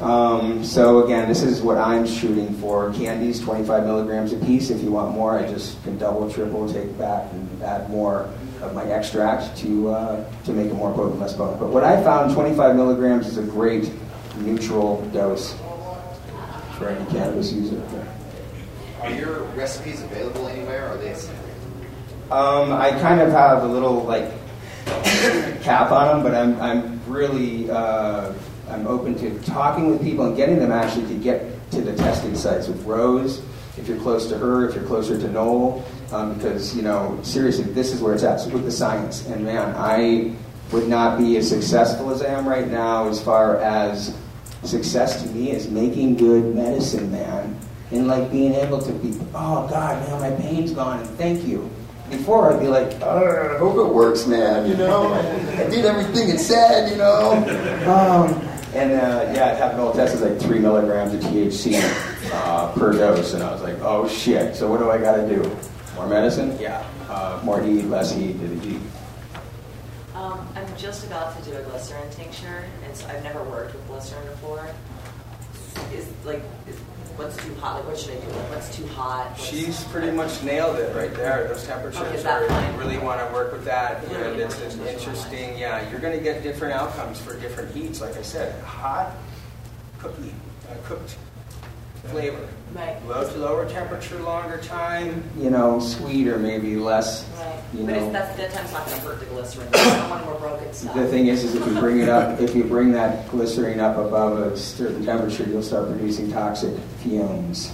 Um, so again, this is what I'm shooting for. Candies, 25 milligrams a piece. If you want more, I just can double, triple, take back, and add more. of my extract to uh, to make it more potent, less potent. But what I found, 25 milligrams is a great neutral dose for any cannabis user. Are your recipes available anywhere? Or are they? Um, I kind of have a little like cap on them, but I'm I'm really uh, I'm open to talking with people and getting them actually to get to the testing sites with Rose. If you're close to her, if you're closer to Noel, um, because you know seriously, this is where it's at so with the science. And man, I would not be as successful as I am right now as far as success to me is making good medicine, man. And like being able to be, oh God, man, my pain's gone, and thank you. Before I'd be like, oh, I hope it works, man. You know, I did everything it said. You know. Um, and uh, yeah, I'd have Noel test is like three milligrams of THC uh, per dose, and I was like, oh shit. So what do I got to do? More medicine? Yeah. Uh, more heat, less heat to the heat. Um, I'm just about to do a glycerin tincture, and so I've never worked with glycerin before. Is like, is, what's too hot? Like, what should I do? Like, what's too hot? What's- She's pretty much nailed it right there. Those temperatures Okay, are, you really want to work with that. Yeah. And it's an interesting, yeah, you're going to get different outcomes for different heats. Like I said, hot, cookie, uh, cooked flavor. Right. Low to lower temperature, longer time. You know, sweeter, maybe less. Right. You but it's, know. that's, that time's not going to hurt the glycerin. I want more broken stuff. The thing is, is if you bring it up, if you bring that glycerine up above a certain temperature, you'll start producing toxic fumes.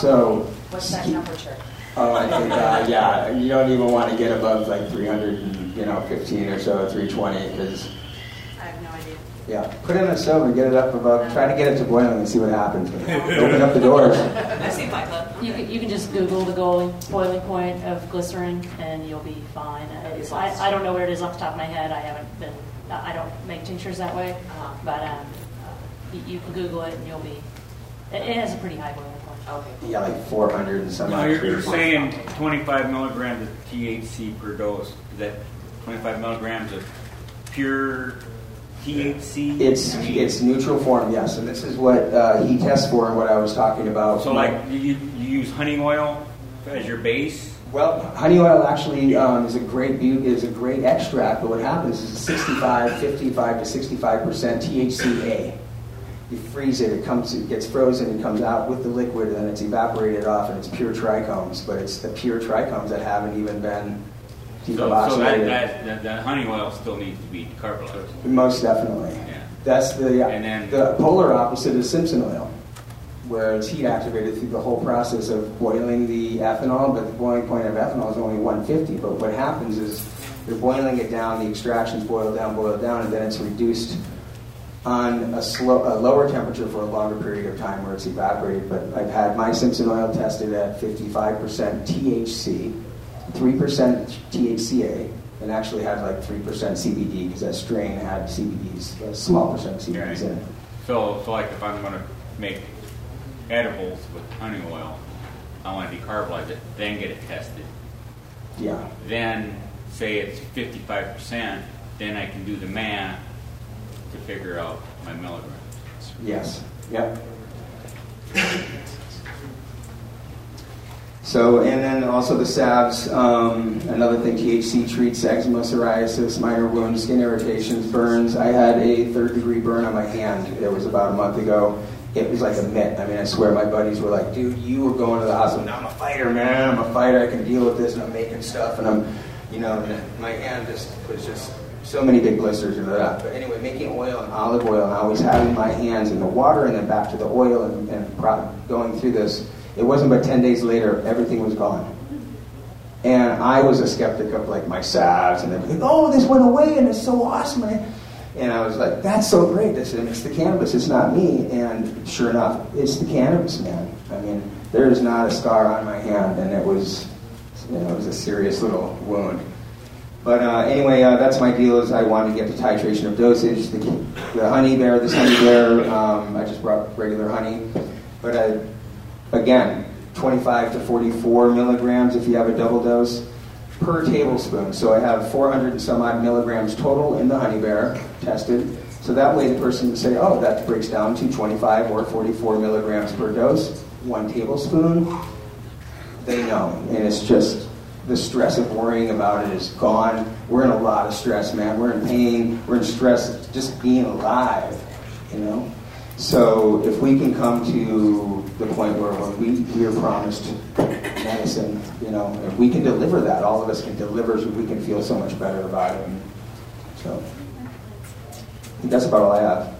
So, What's that temperature? oh, I think, uh, yeah, you don't even want to get above like 300, you know, 15 or so, 320, because, I have no idea. Yeah, put it in a stove and get it up above. Try to get it to boiling and see what happens. Open up the doors. I see my clip. You can, you can just Google the boiling, boiling point of glycerin and you'll be fine. It's, I, I don't know where it is off the top of my head. I haven't been, I I don't make tinctures that way. Uh-huh. But um, you, you can Google it and you'll be, it, it has a pretty high boiling point. Okay. Yeah, like 400 and some No, odd you're, you're saying 25 milligrams of THC per dose. Is that 25 milligrams of pure THC? It's it's neutral form, yes, and this is what uh, he tests for and what I was talking about. So, like, you, you use honey oil as your base? Well, honey oil actually um, is a great is a great extract, but what happens is it's 65, 55 to 65 percent THCA. You freeze it, it comes, it gets frozen, it comes out with the liquid, and then it's evaporated off, and it's pure trichomes. But it's the pure trichomes that haven't even been So, so that, that, that, that honey oil still needs to be decarbolized. Most definitely. Yeah. That's the uh, And then- the polar opposite is Simpson oil, where it's heat activated through the whole process of boiling the ethanol, but the boiling point of ethanol is only 150. But what happens is you're boiling it down, the extractions boil down, boil down, and then it's reduced on a, slow, a lower temperature for a longer period of time where it's evaporated. But I've had my Simpson oil tested at 55% THC, 3% THCA, and actually had like 3% CBD because that strain had CBDs, a small hmm. percent of CBDs in it. So, so like if I'm going to make edibles with honey oil, I want to decarbolize it, then get it tested. Yeah. Then say it's 55%, then I can do the math to figure out my milligrams. Yes. Yep. So, and then also the salves. Um, another thing, THC treats eczema, psoriasis, minor wounds, skin irritations, burns. I had a third degree burn on my hand. It was about a month ago. It was like a mitt. I mean, I swear my buddies were like, dude, you were going to the hospital. Now I'm a fighter, man. I'm a fighter. I can deal with this, and I'm making stuff, and I'm, you know, my hand just was just so many big blisters and that. But anyway, making oil and olive oil, and always having my hands in the water and then back to the oil and, and going through this. It wasn't but 10 days later, everything was gone. And I was a skeptic of like my salves and everything. Oh, this went away and it's so awesome. And I, was like, that's so great. This, and it's the cannabis, it's not me. And sure enough, it's the cannabis, man. I mean, there is not a scar on my hand, and it was, you know, it was a serious little wound. But uh, anyway, uh, that's my deal. Is I wanted to get the titration of dosage. The, the honey bear, this honey bear, um, I just brought regular honey. But I, again, 25 to 44 milligrams if you have a double dose per tablespoon. So I have 400 and some odd milligrams total in the honey bear tested. So that way the person can say, oh, that breaks down to 25 or 44 milligrams per dose, one tablespoon. They know, and it's just the stress of worrying about it is gone. We're in a lot of stress, man. We're in pain. We're in stress just being alive, you know? So if we can come to the point where we, we are promised medicine, you know, if we can deliver that, all of us can deliver, we can feel so much better about it. So I think that's about all I have.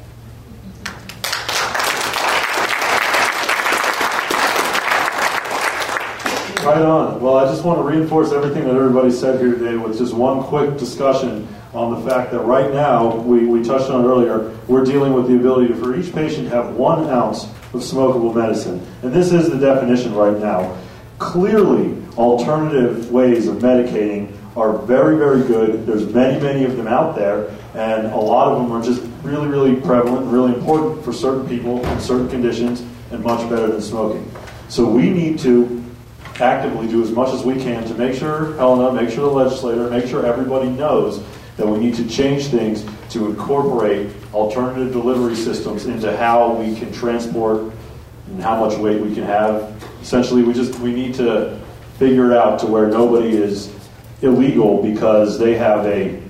Right on. Well, I just want to reinforce everything that everybody said here today with just one quick discussion on the fact that right now, we, we touched on earlier, we're dealing with the ability for each patient, to have one ounce of smokable medicine. And this is the definition right now. Clearly, alternative ways of medicating are very, very good. There's many, many of them out there, and a lot of them are just really, really prevalent, really important for certain people in certain conditions, and much better than smoking. So we need to actively do as much as we can to make sure Helena, make sure the legislator, make sure everybody knows that we need to change things to incorporate alternative delivery systems into how we can transport and how much weight we can have. Essentially, we just we need to figure it out to where nobody is illegal because they have a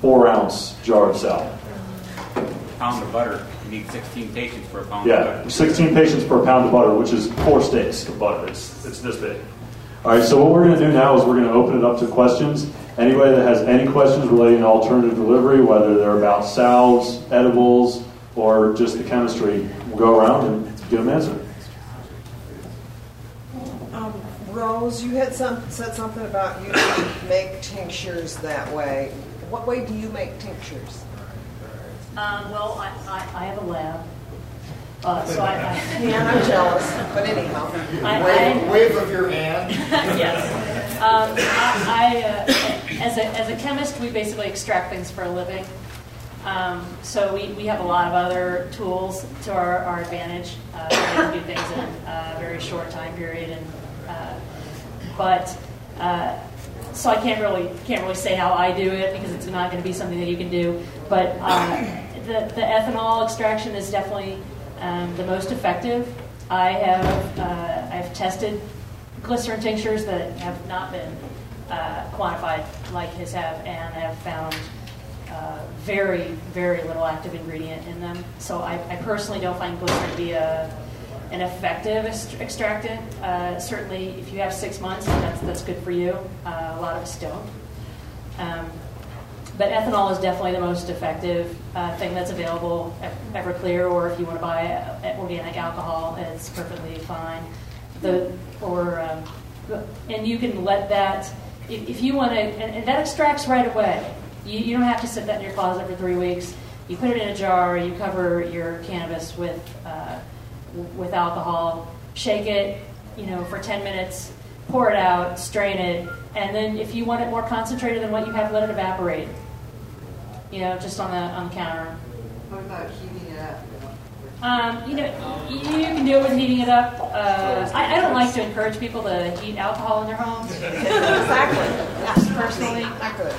four ounce jar of salad. Pound of butter. You need 16 patients for a pound of Yeah, butter. 16 patients per pound of butter, which is four steaks of butter. It's, it's this big. All right, so what we're going to do now is we're going to open it up to questions. Anybody that has any questions relating to alternative delivery, whether they're about salves, edibles, or just the chemistry, we'll go around and get them answered. Um, Rose, you had some, said something about you make tinctures that way. What way do you make tinctures? Um, well, I, I, I have a lab. Uh, so I, I, Yeah, I'm jealous, but anyhow. I, Wave, I, wave of your hand. yes. Um, I, uh, as, a, as a chemist, we basically extract things for a living. Um, so we, we have a lot of other tools to our, our advantage. Uh, do things in a very short time period, and uh, but uh, so I can't really can't really say how I do it because it's not going to be something that you can do. But uh, the the ethanol extraction is definitely um, the most effective. I have uh, I've tested glycerin tinctures that have not been uh, quantified like his have, and have found uh, very, very little active ingredient in them. So I, I personally don't find glycerin to be a, an effective extractant. Uh, certainly, if you have six months, that's, that's good for you. Uh, a lot of us don't. Um, but ethanol is definitely the most effective uh, thing that's available at Everclear, or if you want to buy uh, organic alcohol, it's perfectly fine. The or um, and you can let that if, if you want to, and, and that extracts right away. You, you don't have to sit that in your closet for three weeks. You put it in a jar. You cover your cannabis with uh, with alcohol. Shake it, you know, for 10 minutes. Pour it out. Strain it, and then if you want it more concentrated than what you have, let it evaporate. You know, just on the on the counter. What about? Um, you know, you can do it with heating it up. Uh, I, I don't like to encourage people to heat alcohol in their homes. Exactly. Personally, Not good. uh,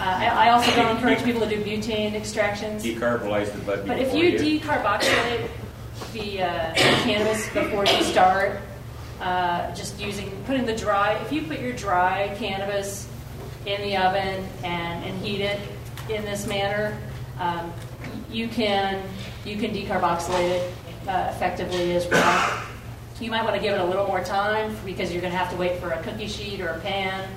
I, I also don't encourage people to do butane extractions. Decarbolize the bud But if before you decarboxylate the uh, cannabis before you start, uh, just using putting the dry, if you put your dry cannabis in the oven and, and heat it in this manner, um, you can you can decarboxylate it uh, effectively as well. You might want to give it a little more time because you're going to have to wait for a cookie sheet or a pan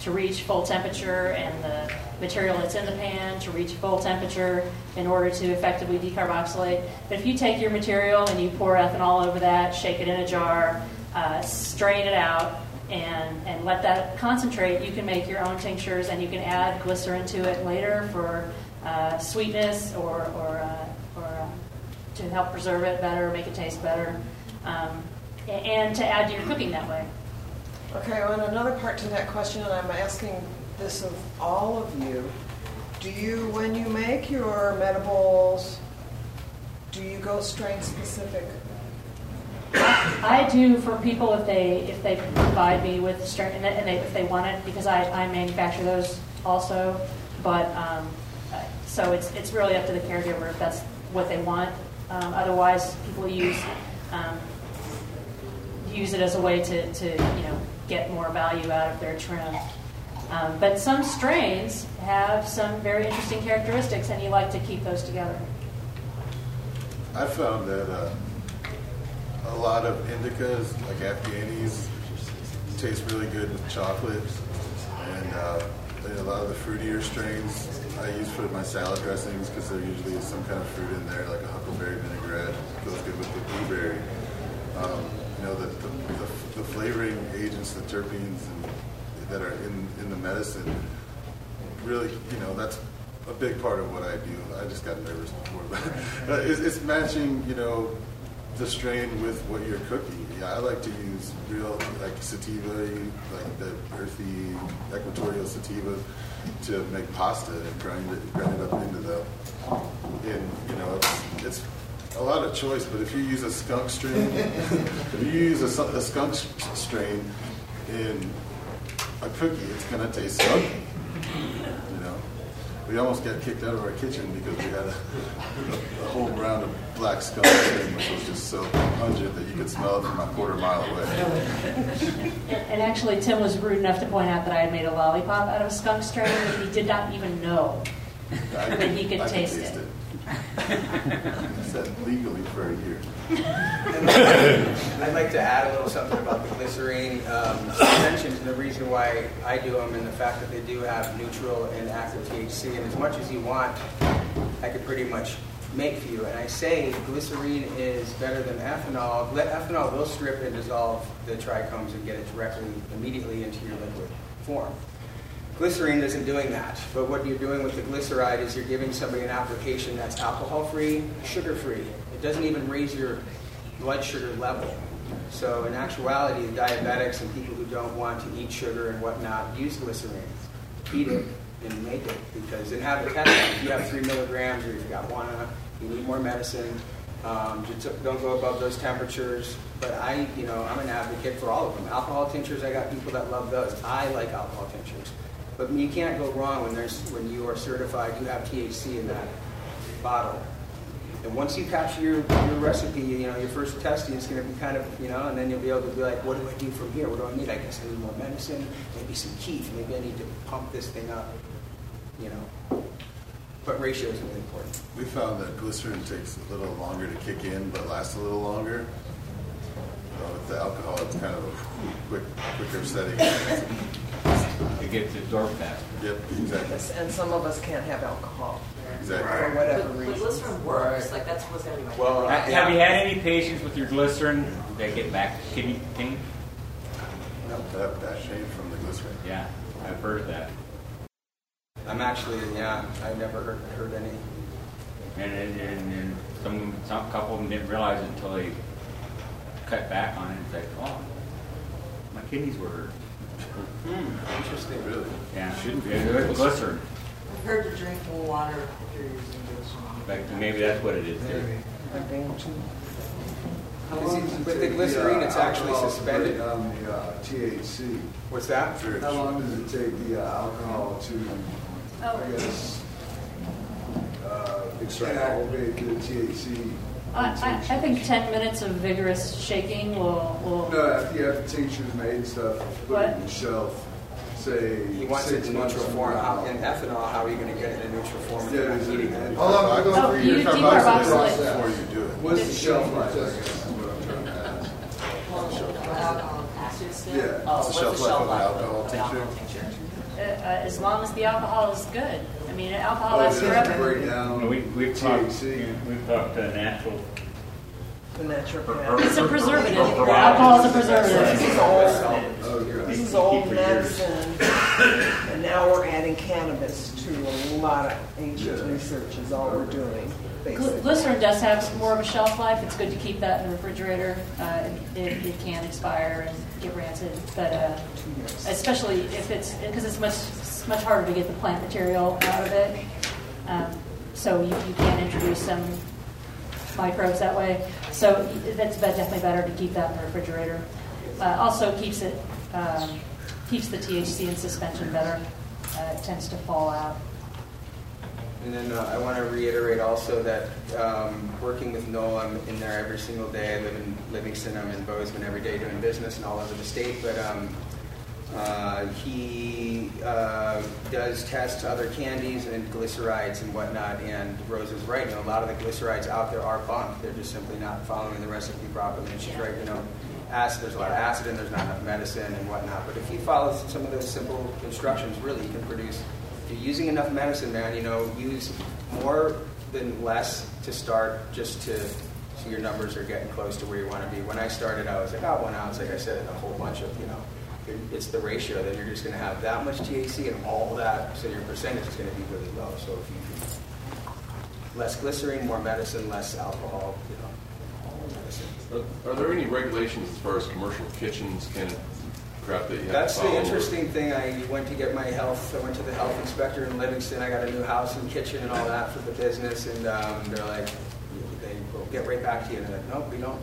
to reach full temperature and the material that's in the pan to reach full temperature in order to effectively decarboxylate. But if you take your material and you pour ethanol over that, shake it in a jar, uh, strain it out, and, and let that concentrate, you can make your own tinctures and you can add glycerin to it later for uh, sweetness or, or, uh, or uh, to help preserve it better, make it taste better, um, and to add to your cooking that way. Okay, well, and another part to that question, and I'm asking this of all of you. Do you, when you make your medibles, do you go strain specific? I do for people if they if they provide me with strain and, they, if they want it because I, I manufacture those also, but um, so it's it's really up to the caregiver if that's what they want. Um, otherwise, people use um, use it as a way to, to you know get more value out of their trim. Um, but some strains have some very interesting characteristics, and you like to keep those together. I found that uh, a lot of indicas, like Afghanis, taste really good with chocolate, and uh, a lot of the fruitier strains I use for my salad dressings because there usually is some kind of fruit in there, like a huckleberry vinaigrette goes good with the blueberry. Um, you know, the, the, the, the flavoring agents, the terpenes and, that are in, in the medicine, really, you know, that's a big part of what I do. I just got nervous before, but it's, it's matching, you know, the strain with what you're cooking. Yeah, I like to use real like sativa, like the earthy equatorial sativa, to make pasta and grind it, grind it up into the. And you know, it's, it's a lot of choice. But if you use a skunk strain, if you use a, a skunk strain in a cookie, it's gonna taste skunky. We almost got kicked out of our kitchen because we had a, a whole round of black skunk which was just so pungent that you could smell it from a quarter mile away. And, actually, Tim was rude enough to point out that I had made a lollipop out of a skunk strain that he did not even know I that he could I taste taste it. I said legally for a year. I'd like to add a little something about the glycerine um, suspensions and the reason why I do them and the fact that they do have neutral and active THC. And as much as you want, I could pretty much make for you. And I say glycerine is better than ethanol. Ethanol will strip and dissolve the trichomes and get it directly, immediately into your liquid form. Glycerine isn't doing that, but what you're doing with the glycerite is you're giving somebody an application that's alcohol-free, sugar-free. It doesn't even raise your blood sugar level. So in actuality, diabetics and people who don't want to eat sugar and whatnot use glycerine. Eat it and make it because in test. If you have three milligrams or you've got one, you need more medicine. Um, don't go above those temperatures. But I, you know, I'm an advocate for all of them. Alcohol tinctures, I got people that love those. I like alcohol tinctures. But you can't go wrong when there's when you are certified you have THC in that bottle. And once you capture your, your recipe, you know, your first testing is going to be kind of, you know, and then you'll be able to be like, what do I do from here? What do I need? I guess I need more medicine, maybe some keef, maybe I need to pump this thing up, you know. But ratio is really important. We found that glycerin takes a little longer to kick in, but lasts a little longer. With the alcohol, it's kind of a quick, quicker setting. It gets absorbed faster. Yep, exactly. And some of us can't have alcohol. Exactly. For whatever But, but reason. glycerin works. Like that's what's going to be my. Well, favorite. ha- have you had any patients with your glycerin that get back kidney pain? That, that pain from the glycerin. Yeah, I've heard of that. I'm actually, yeah, I've never heard, heard any. And, and, and, and some, some couple of them didn't realize it until they cut back on it. It's like, oh, my kidneys were hurt. Hmm, interesting. Really? Yeah, shouldn't be. It's glycerin. I've heard to drink more water if you're using glycerin. Like, maybe that's what it is. too. With the glycerine, it's actually suspended. On the uh, THC. What's that? How long does it take the uh, alcohol to, Oh. I guess, uh, activate the THC? I, I, I think 10 minutes of vigorous shaking will, will No, after you have the tinctures made and stuff, put it on the shelf, say He wants it in months neutral form. How, in ethanol, how are you going to get it in neutral form if you're not it? How long would it go Oh, for you you? decarboxylate. Before you do it. What's the shelf life, I what I'm trying to ask. Alcohol acid still? Yeah. Oh, What's the shelf life of an alcohol tincture? tincture? uh, uh, as long as the alcohol is good. I mean, alcohol Oh, lasts forever. break down We, we've talked, THC. we've talked to natural. The naturopath. It's a preservative. Alcohol is a preservative. This is old, Okay. this is old medicine, and now we're adding cannabis to a lot of ancient research is all we're doing, Gly- basically. Glycerin does have more of a shelf life. It's good to keep that in the refrigerator. Uh, it, it can expire and get rancid, but uh, especially if it's because it's much much harder to get the plant material out of it. Um, so you, you can introduce some microbes that way. So that's definitely better to keep that in the refrigerator. Uh, also keeps it um, keeps the THC in suspension better. Uh, it tends to fall out. And then uh, I want to reiterate also that um, working with Noel, I'm in there every single day. I live in Livingston. I'm in Bozeman every day doing business and all over the state. But um, uh, he uh, does test other candies and glycerites and whatnot. And Rose is right. You know, a lot of the glycerites out there are bunk. They're just simply not following the recipe properly. And she's right. You know, acid. There's a lot of acid and there's not enough medicine and whatnot. But if he follows some of those simple instructions, really, he can produce. If you're using enough medicine, man, you know, use more than less to start, just to so your numbers are getting close to where you want to be. When I started, I was like, oh, one ounce, like I said, a whole bunch of, you know, it's the ratio that you're just going to have that much THC and all that, so your percentage is going to be really low. So if you less glycerin, more medicine, less alcohol, you know, all medicine. Are, are there any regulations as far as commercial kitchens can crap that you have That's the interesting thing. I went to get my health. I went to the health inspector in Livingston. I got a new house and kitchen and all that for the business, and um, they're like, they will get right back to you. And they're like, nope, we don't.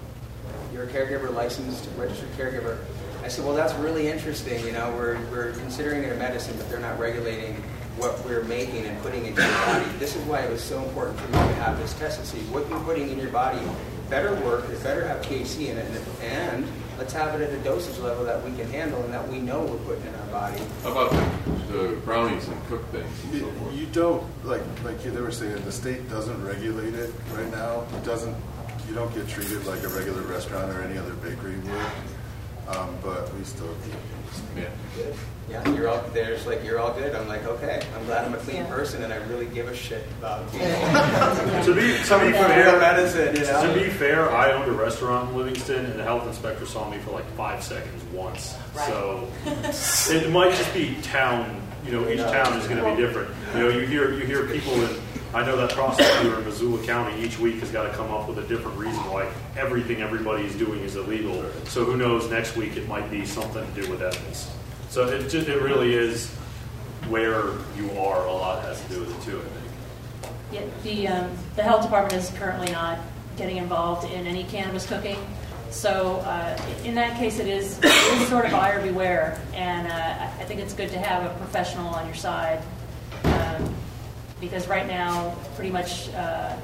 You're a caregiver, licensed, registered caregiver. I said, well, that's really interesting. You know, we're, we're considering it a medicine, but they're not regulating what we're making and putting into your body. This is why it was so important for me to have this test to see what you're putting in your body better work, it better have THC in it, and, and let's have it at a dosage level that we can handle and that we know we're putting in our body. How about the, the brownies and cooked things and so You, forth? you don't like like they were saying. The state doesn't regulate it right now. It doesn't. You don't get treated like a regular restaurant or any other bakery would. Um, but we still. Yeah. Yeah, you're all there's like you're all good. I'm like, okay, I'm glad I'm a clean person and I really give a shit about you know, to be, to be for fair, medicine, you know. to be fair, I owned a restaurant in Livingston, and the health inspector saw me for like five seconds once. So it might just be town. You know, each town is going to be different. You know, you hear you hear people in. I know that prosecutor in Missoula County each week has got to come up with a different reason why everything everybody is doing is illegal. So who knows? Next week it might be something to do with edibles. So it just it really is where you are. A lot has to do with it too. I think. Yeah, the, um, the health department is currently not getting involved in any cannabis cooking. So uh, in that case, it is, it is sort of buyer beware. And uh, I think it's good to have a professional on your side. Because right now, pretty much uh,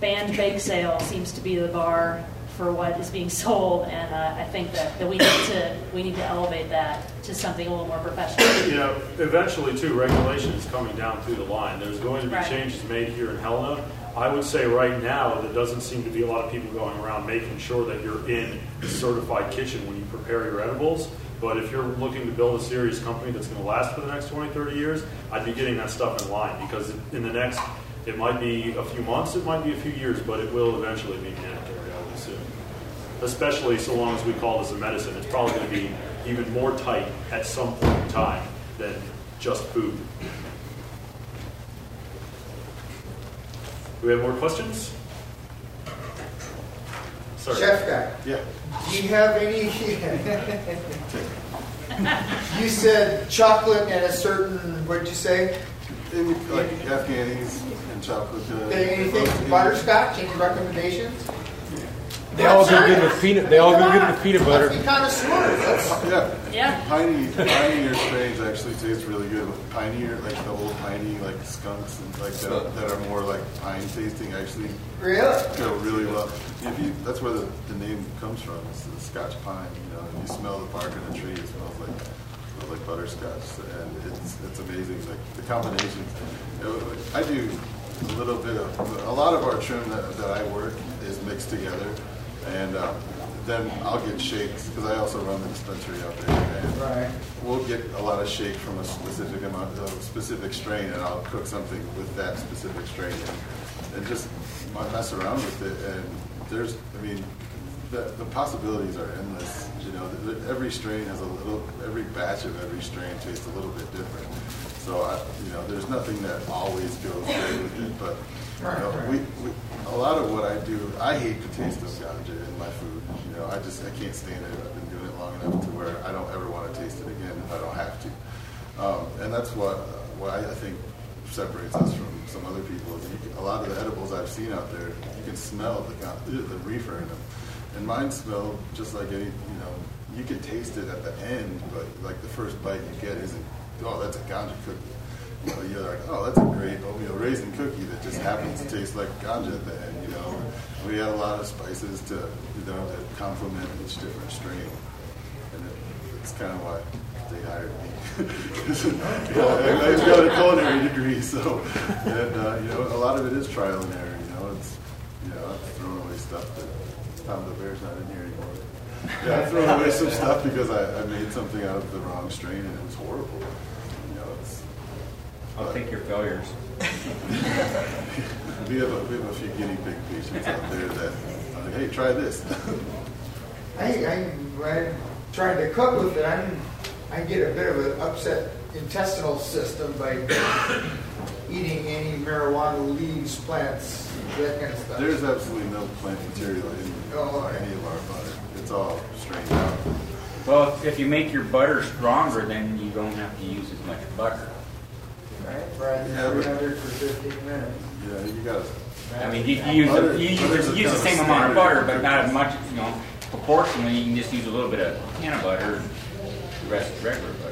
banned bake sale seems to be the bar for what is being sold. And uh, I think that, that we, need to, we need to elevate that to something a little more professional. You know, eventually, too, regulation is coming down through the line. There's going to be Right. changes made here in Helena. I would say right now, there doesn't seem to be a lot of people going around making sure that you're in a certified kitchen when you prepare your edibles. But if you're looking to build a serious company that's going to last for the next 20, 30 years, I'd be getting that stuff in line because in the next, it might be a few months, it might be a few years, but it will eventually be mandatory, I would assume especially so long as we call this a medicine. It's probably going to be even more tight at some point in time than just food. Do we have more questions? Sorry. Chef guy. Yeah. Do you have any? you said chocolate and a certain. What'd you say? Like Afghanis and chocolate. Uh, Anything butterscotch? Any recommendations? They all go good with peanut. They all go good with peanut butter. Be kind of smart. Yeah. Yeah. Piney, Pioneer strains actually taste really good. Pioneer, like the old piney, like skunks and like that, that are more like pine tasting, actually Really? go really well. If you, that's where the, the name comes from. It's the Scotch pine. You know, if you smell the bark of the tree, it smells like smells like butterscotch, and it's it's amazing. Like the combinations. I do a little bit of a lot of our trim that, that I work is mixed together, and um, then I'll get shakes because I also run the dispensary out there. And Right. We'll get a lot of shake from a specific amount, a specific strain, and I'll cook something with that specific strain, and, and just mess around with it. And there's, I mean, the, the possibilities are endless. You know, every strain has a little, every batch of every strain tastes a little bit different. So I, you know, there's nothing that always goes great with it, but you know, Right, right. we, we, a lot of what I do, I hate the taste of ganja in my food. You know, I just I can't stand it. I've been doing it long enough to where I don't ever want to taste it again if I don't have to. Um, and that's what what I, I think separates us from some other people. Is can, a lot of the edibles I've seen out there, you can smell the the reefer in them, and mine smell just like any. You know, you can taste it at the end, but like the first bite you get isn't. Oh, that's a ganja cookie. You know, you're like, oh, that's a great oatmeal raisin cookie that just happens to taste like ganja at the end, you know. We had a lot of spices to, you know, to complement each different strain. And it, it's kind of why they hired me. yeah, I've got a culinary degree, so, and, uh, you know, a lot of it is trial and error, you know, it's, you know, I've thrown away stuff that, Tom the Bear's not in here anymore. Yeah, I've thrown away some stuff because I, I made something out of the wrong strain and it was horrible. You know, it's, I'll take your failures. we have a, we have a few guinea pig patients out there that, are like, hey, try this. I, I, when I tried to cook with it, I, I get a bit of an upset intestinal system by eating any marijuana leaves, plants, that kind of stuff. There's absolutely no plant material in Oh, okay. any of our butter. It's all strained out. Well, if you make your butter stronger, then you don't have to use as much butter. Right, Brian, Yeah, but- 300 for 15 minutes. Yeah, you gotta. I mean, you, you use, the, you use, the- a use the same amount of butter, but not as much, you know, proportionally, you can just use a little bit of cannabutter, the rest is regular butter.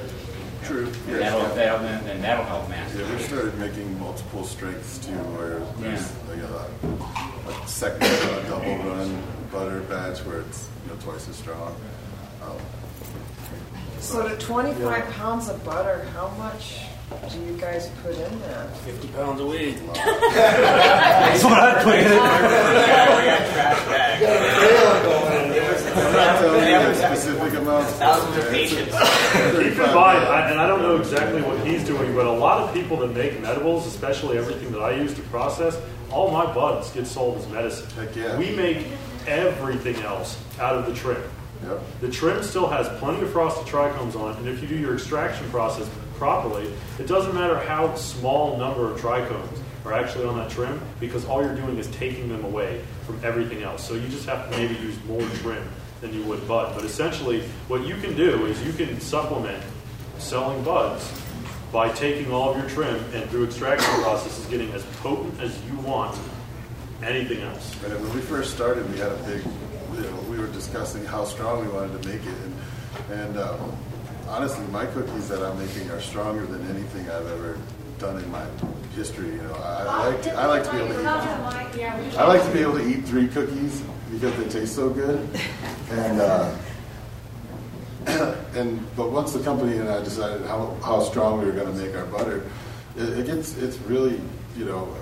True. And Yeah. that'll, that'll, and that'll help master. Yeah, we started making multiple strengths too, where there's Yeah. like a, a second uh, double run butter batch where it's you know twice as strong. Um, So to 25 pounds of butter, how much do you guys put in there? 50 pounds a week. That's what I'd put in I'm not telling you the specific amount. Thousands of patients. Keep in mind, I, and I don't know exactly what he's doing, but a lot of people that make medibles, especially everything that I use to process, all my buds get sold as medicine. Heck yeah. We make everything else out of the trim. Yep. The trim still has plenty of frosted trichomes on it, and if you do your extraction process properly, it doesn't matter how small number of trichomes are actually on that trim because all you're doing is taking them away from everything else. So you just have to maybe use more trim than you would bud. But essentially, what you can do is you can supplement selling buds by taking all of your trim and through extraction processes getting as potent as you want anything else. And when we first started, we had a big, you know, we were discussing how strong we wanted to make it, and and um, honestly, my cookies that I'm making are stronger than anything I've ever done in my history. You know, I, like to, I like to be able to eat. I like to be able to eat three cookies because they taste so good, and uh, and but once the company and I decided how how strong we were going to make our butter, it, it gets it's really you know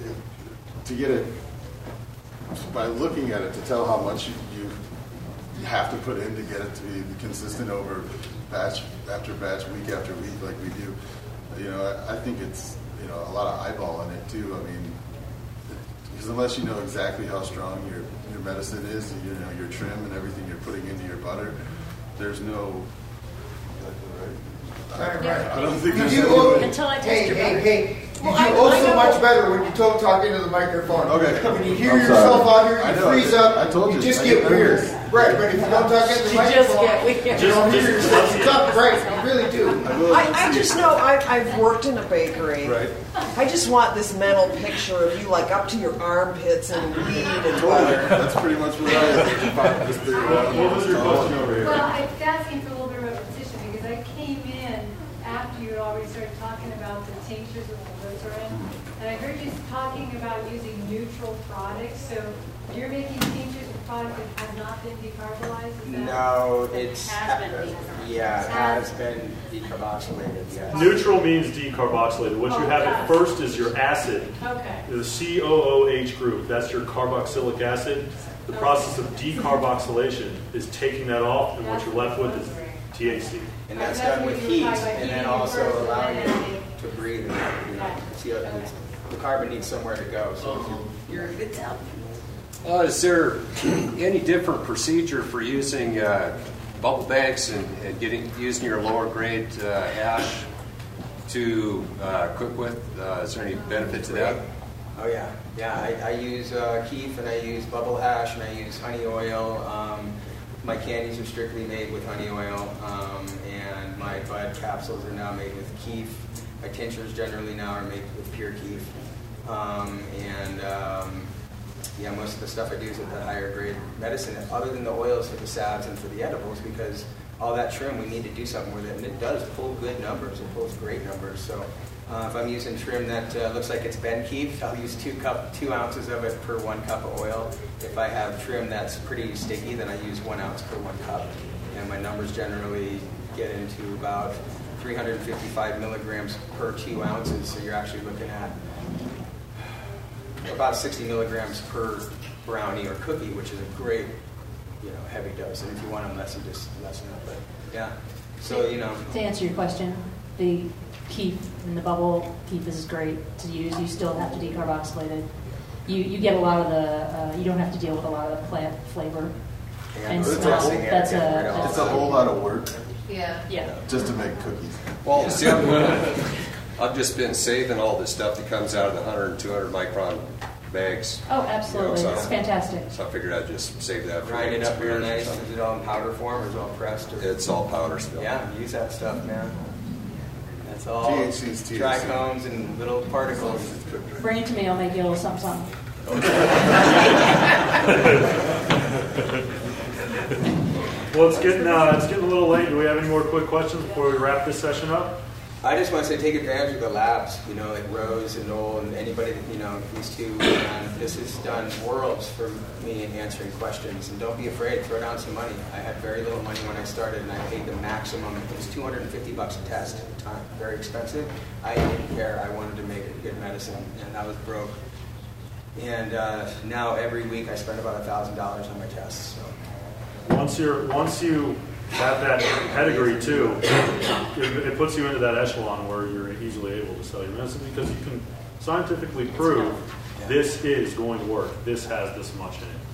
it, to get it by looking at it to tell how much you, you have to put in to get it to be consistent over batch after batch, week after week, like we do. You know, I, I think it's you know a lot of eyeball in it too. I mean, because unless you know exactly how strong your your medicine is, and you know your trim and everything you're putting into your butter, there's no. Right, right. I don't think You there's do any Until I taste Hey, your hey, butter. hey, you Well, do I- oh I so much better when you talk, talk into the microphone. Okay. When you hear I'm yourself sorry. out here, I you freeze up, I told you, just I get get weird. Nervous. Right, but if you don't talk into the You just microphone, get weird. you don't hear yourself. It's up, right, you really do. I, I just know I, I've worked in a bakery. Right. I just want this mental picture of you like up to your armpits and weed and Totally. butter. That's pretty much what I think. Just figure out uh, What was your uh, question over here? Well, I was asking for a little bit of repetition because I came in after you had already started talking about the tinctures and the glycerin. And I heard you talking about using neutral products. So you're making tinctures with product that has not been decarbolized? Is that- No, it's Has been decarboxylated. yeah, it has been decarboxylated. Yes. Neutral means decarboxylated. What you oh, have at first is your acid, Okay. the COOH group. That's your carboxylic acid. The process of decarboxylation is taking that off, and what you're left with is THC. And that's That's done with heat, and then also allowing then it to breathe. And, you know, see, how the carbon needs somewhere to go. So if you're, you're it's out. Uh, is there any different procedure for using uh, bubble banks and, and getting using your lower grade uh, ash to uh, cook with? Uh, is there any benefit to that? Oh yeah, yeah. I, I use uh, keef and I use bubble hash and I use honey oil. Um, my candies are strictly made with honey oil, um, and my bud capsules are now made with keef. My tinctures generally now are made with pure keef, um, and um, yeah, most of the stuff I do is with the higher grade medicine, other than the oils for the salves and for the edibles, because all that trim we need to do something with it, and it does pull good numbers. It pulls great numbers. So Uh, if I'm using trim that uh, looks like it's Ben Keith, I'll use two cup, two ounces of it per one cup of oil. If I have trim that's pretty sticky, then I use one ounce per one cup. And my numbers generally get into about 355 milligrams per two ounces. So you're actually looking at about 60 milligrams per brownie or cookie, which is a great, you know, heavy dose. And if you want them less, you just lessen it. But yeah, so you know, To answer your question, the keef and the bubble keef is great to use. You still have to decarboxylate it. You, you get a lot of the, uh, you don't have to deal with a lot of the plant flavor and It's a smell. That's a, that's It's a whole lot of work Yeah. Yeah. just to make cookies. Well, see, I'm, I've just been saving all this stuff that comes out of the 100 and 200 micron bags. Oh, You know, absolutely. so- It's fantastic. So I figured I'd just save that. for grind it up real year or nice. Is it all in powder form or is it all pressed? Or? It's all powder still. Yeah, use that stuff, man. That's all. THC is THC. Trichomes and little particles. Bring it to me, I'll make you a little something, something. Well, it's getting uh, it's getting a little late. Do we have any more quick questions before we wrap this session up? I just want to say take advantage of the labs, you know, like Rose and Noel and anybody that, you know, these two. And this has done worlds for me in answering questions. And don't be afraid, throw down some money. I had very little money when I started and I paid the maximum. It was 250 bucks a test at the time, very expensive. I didn't care. I wanted to make good medicine and I was broke. And uh, now every week I spend about $1,000 on my tests. So. Once you're once you have that pedigree too, it, it puts you into that echelon where you're easily able to sell your medicine because you can scientifically prove this is going to work. This has this much in it.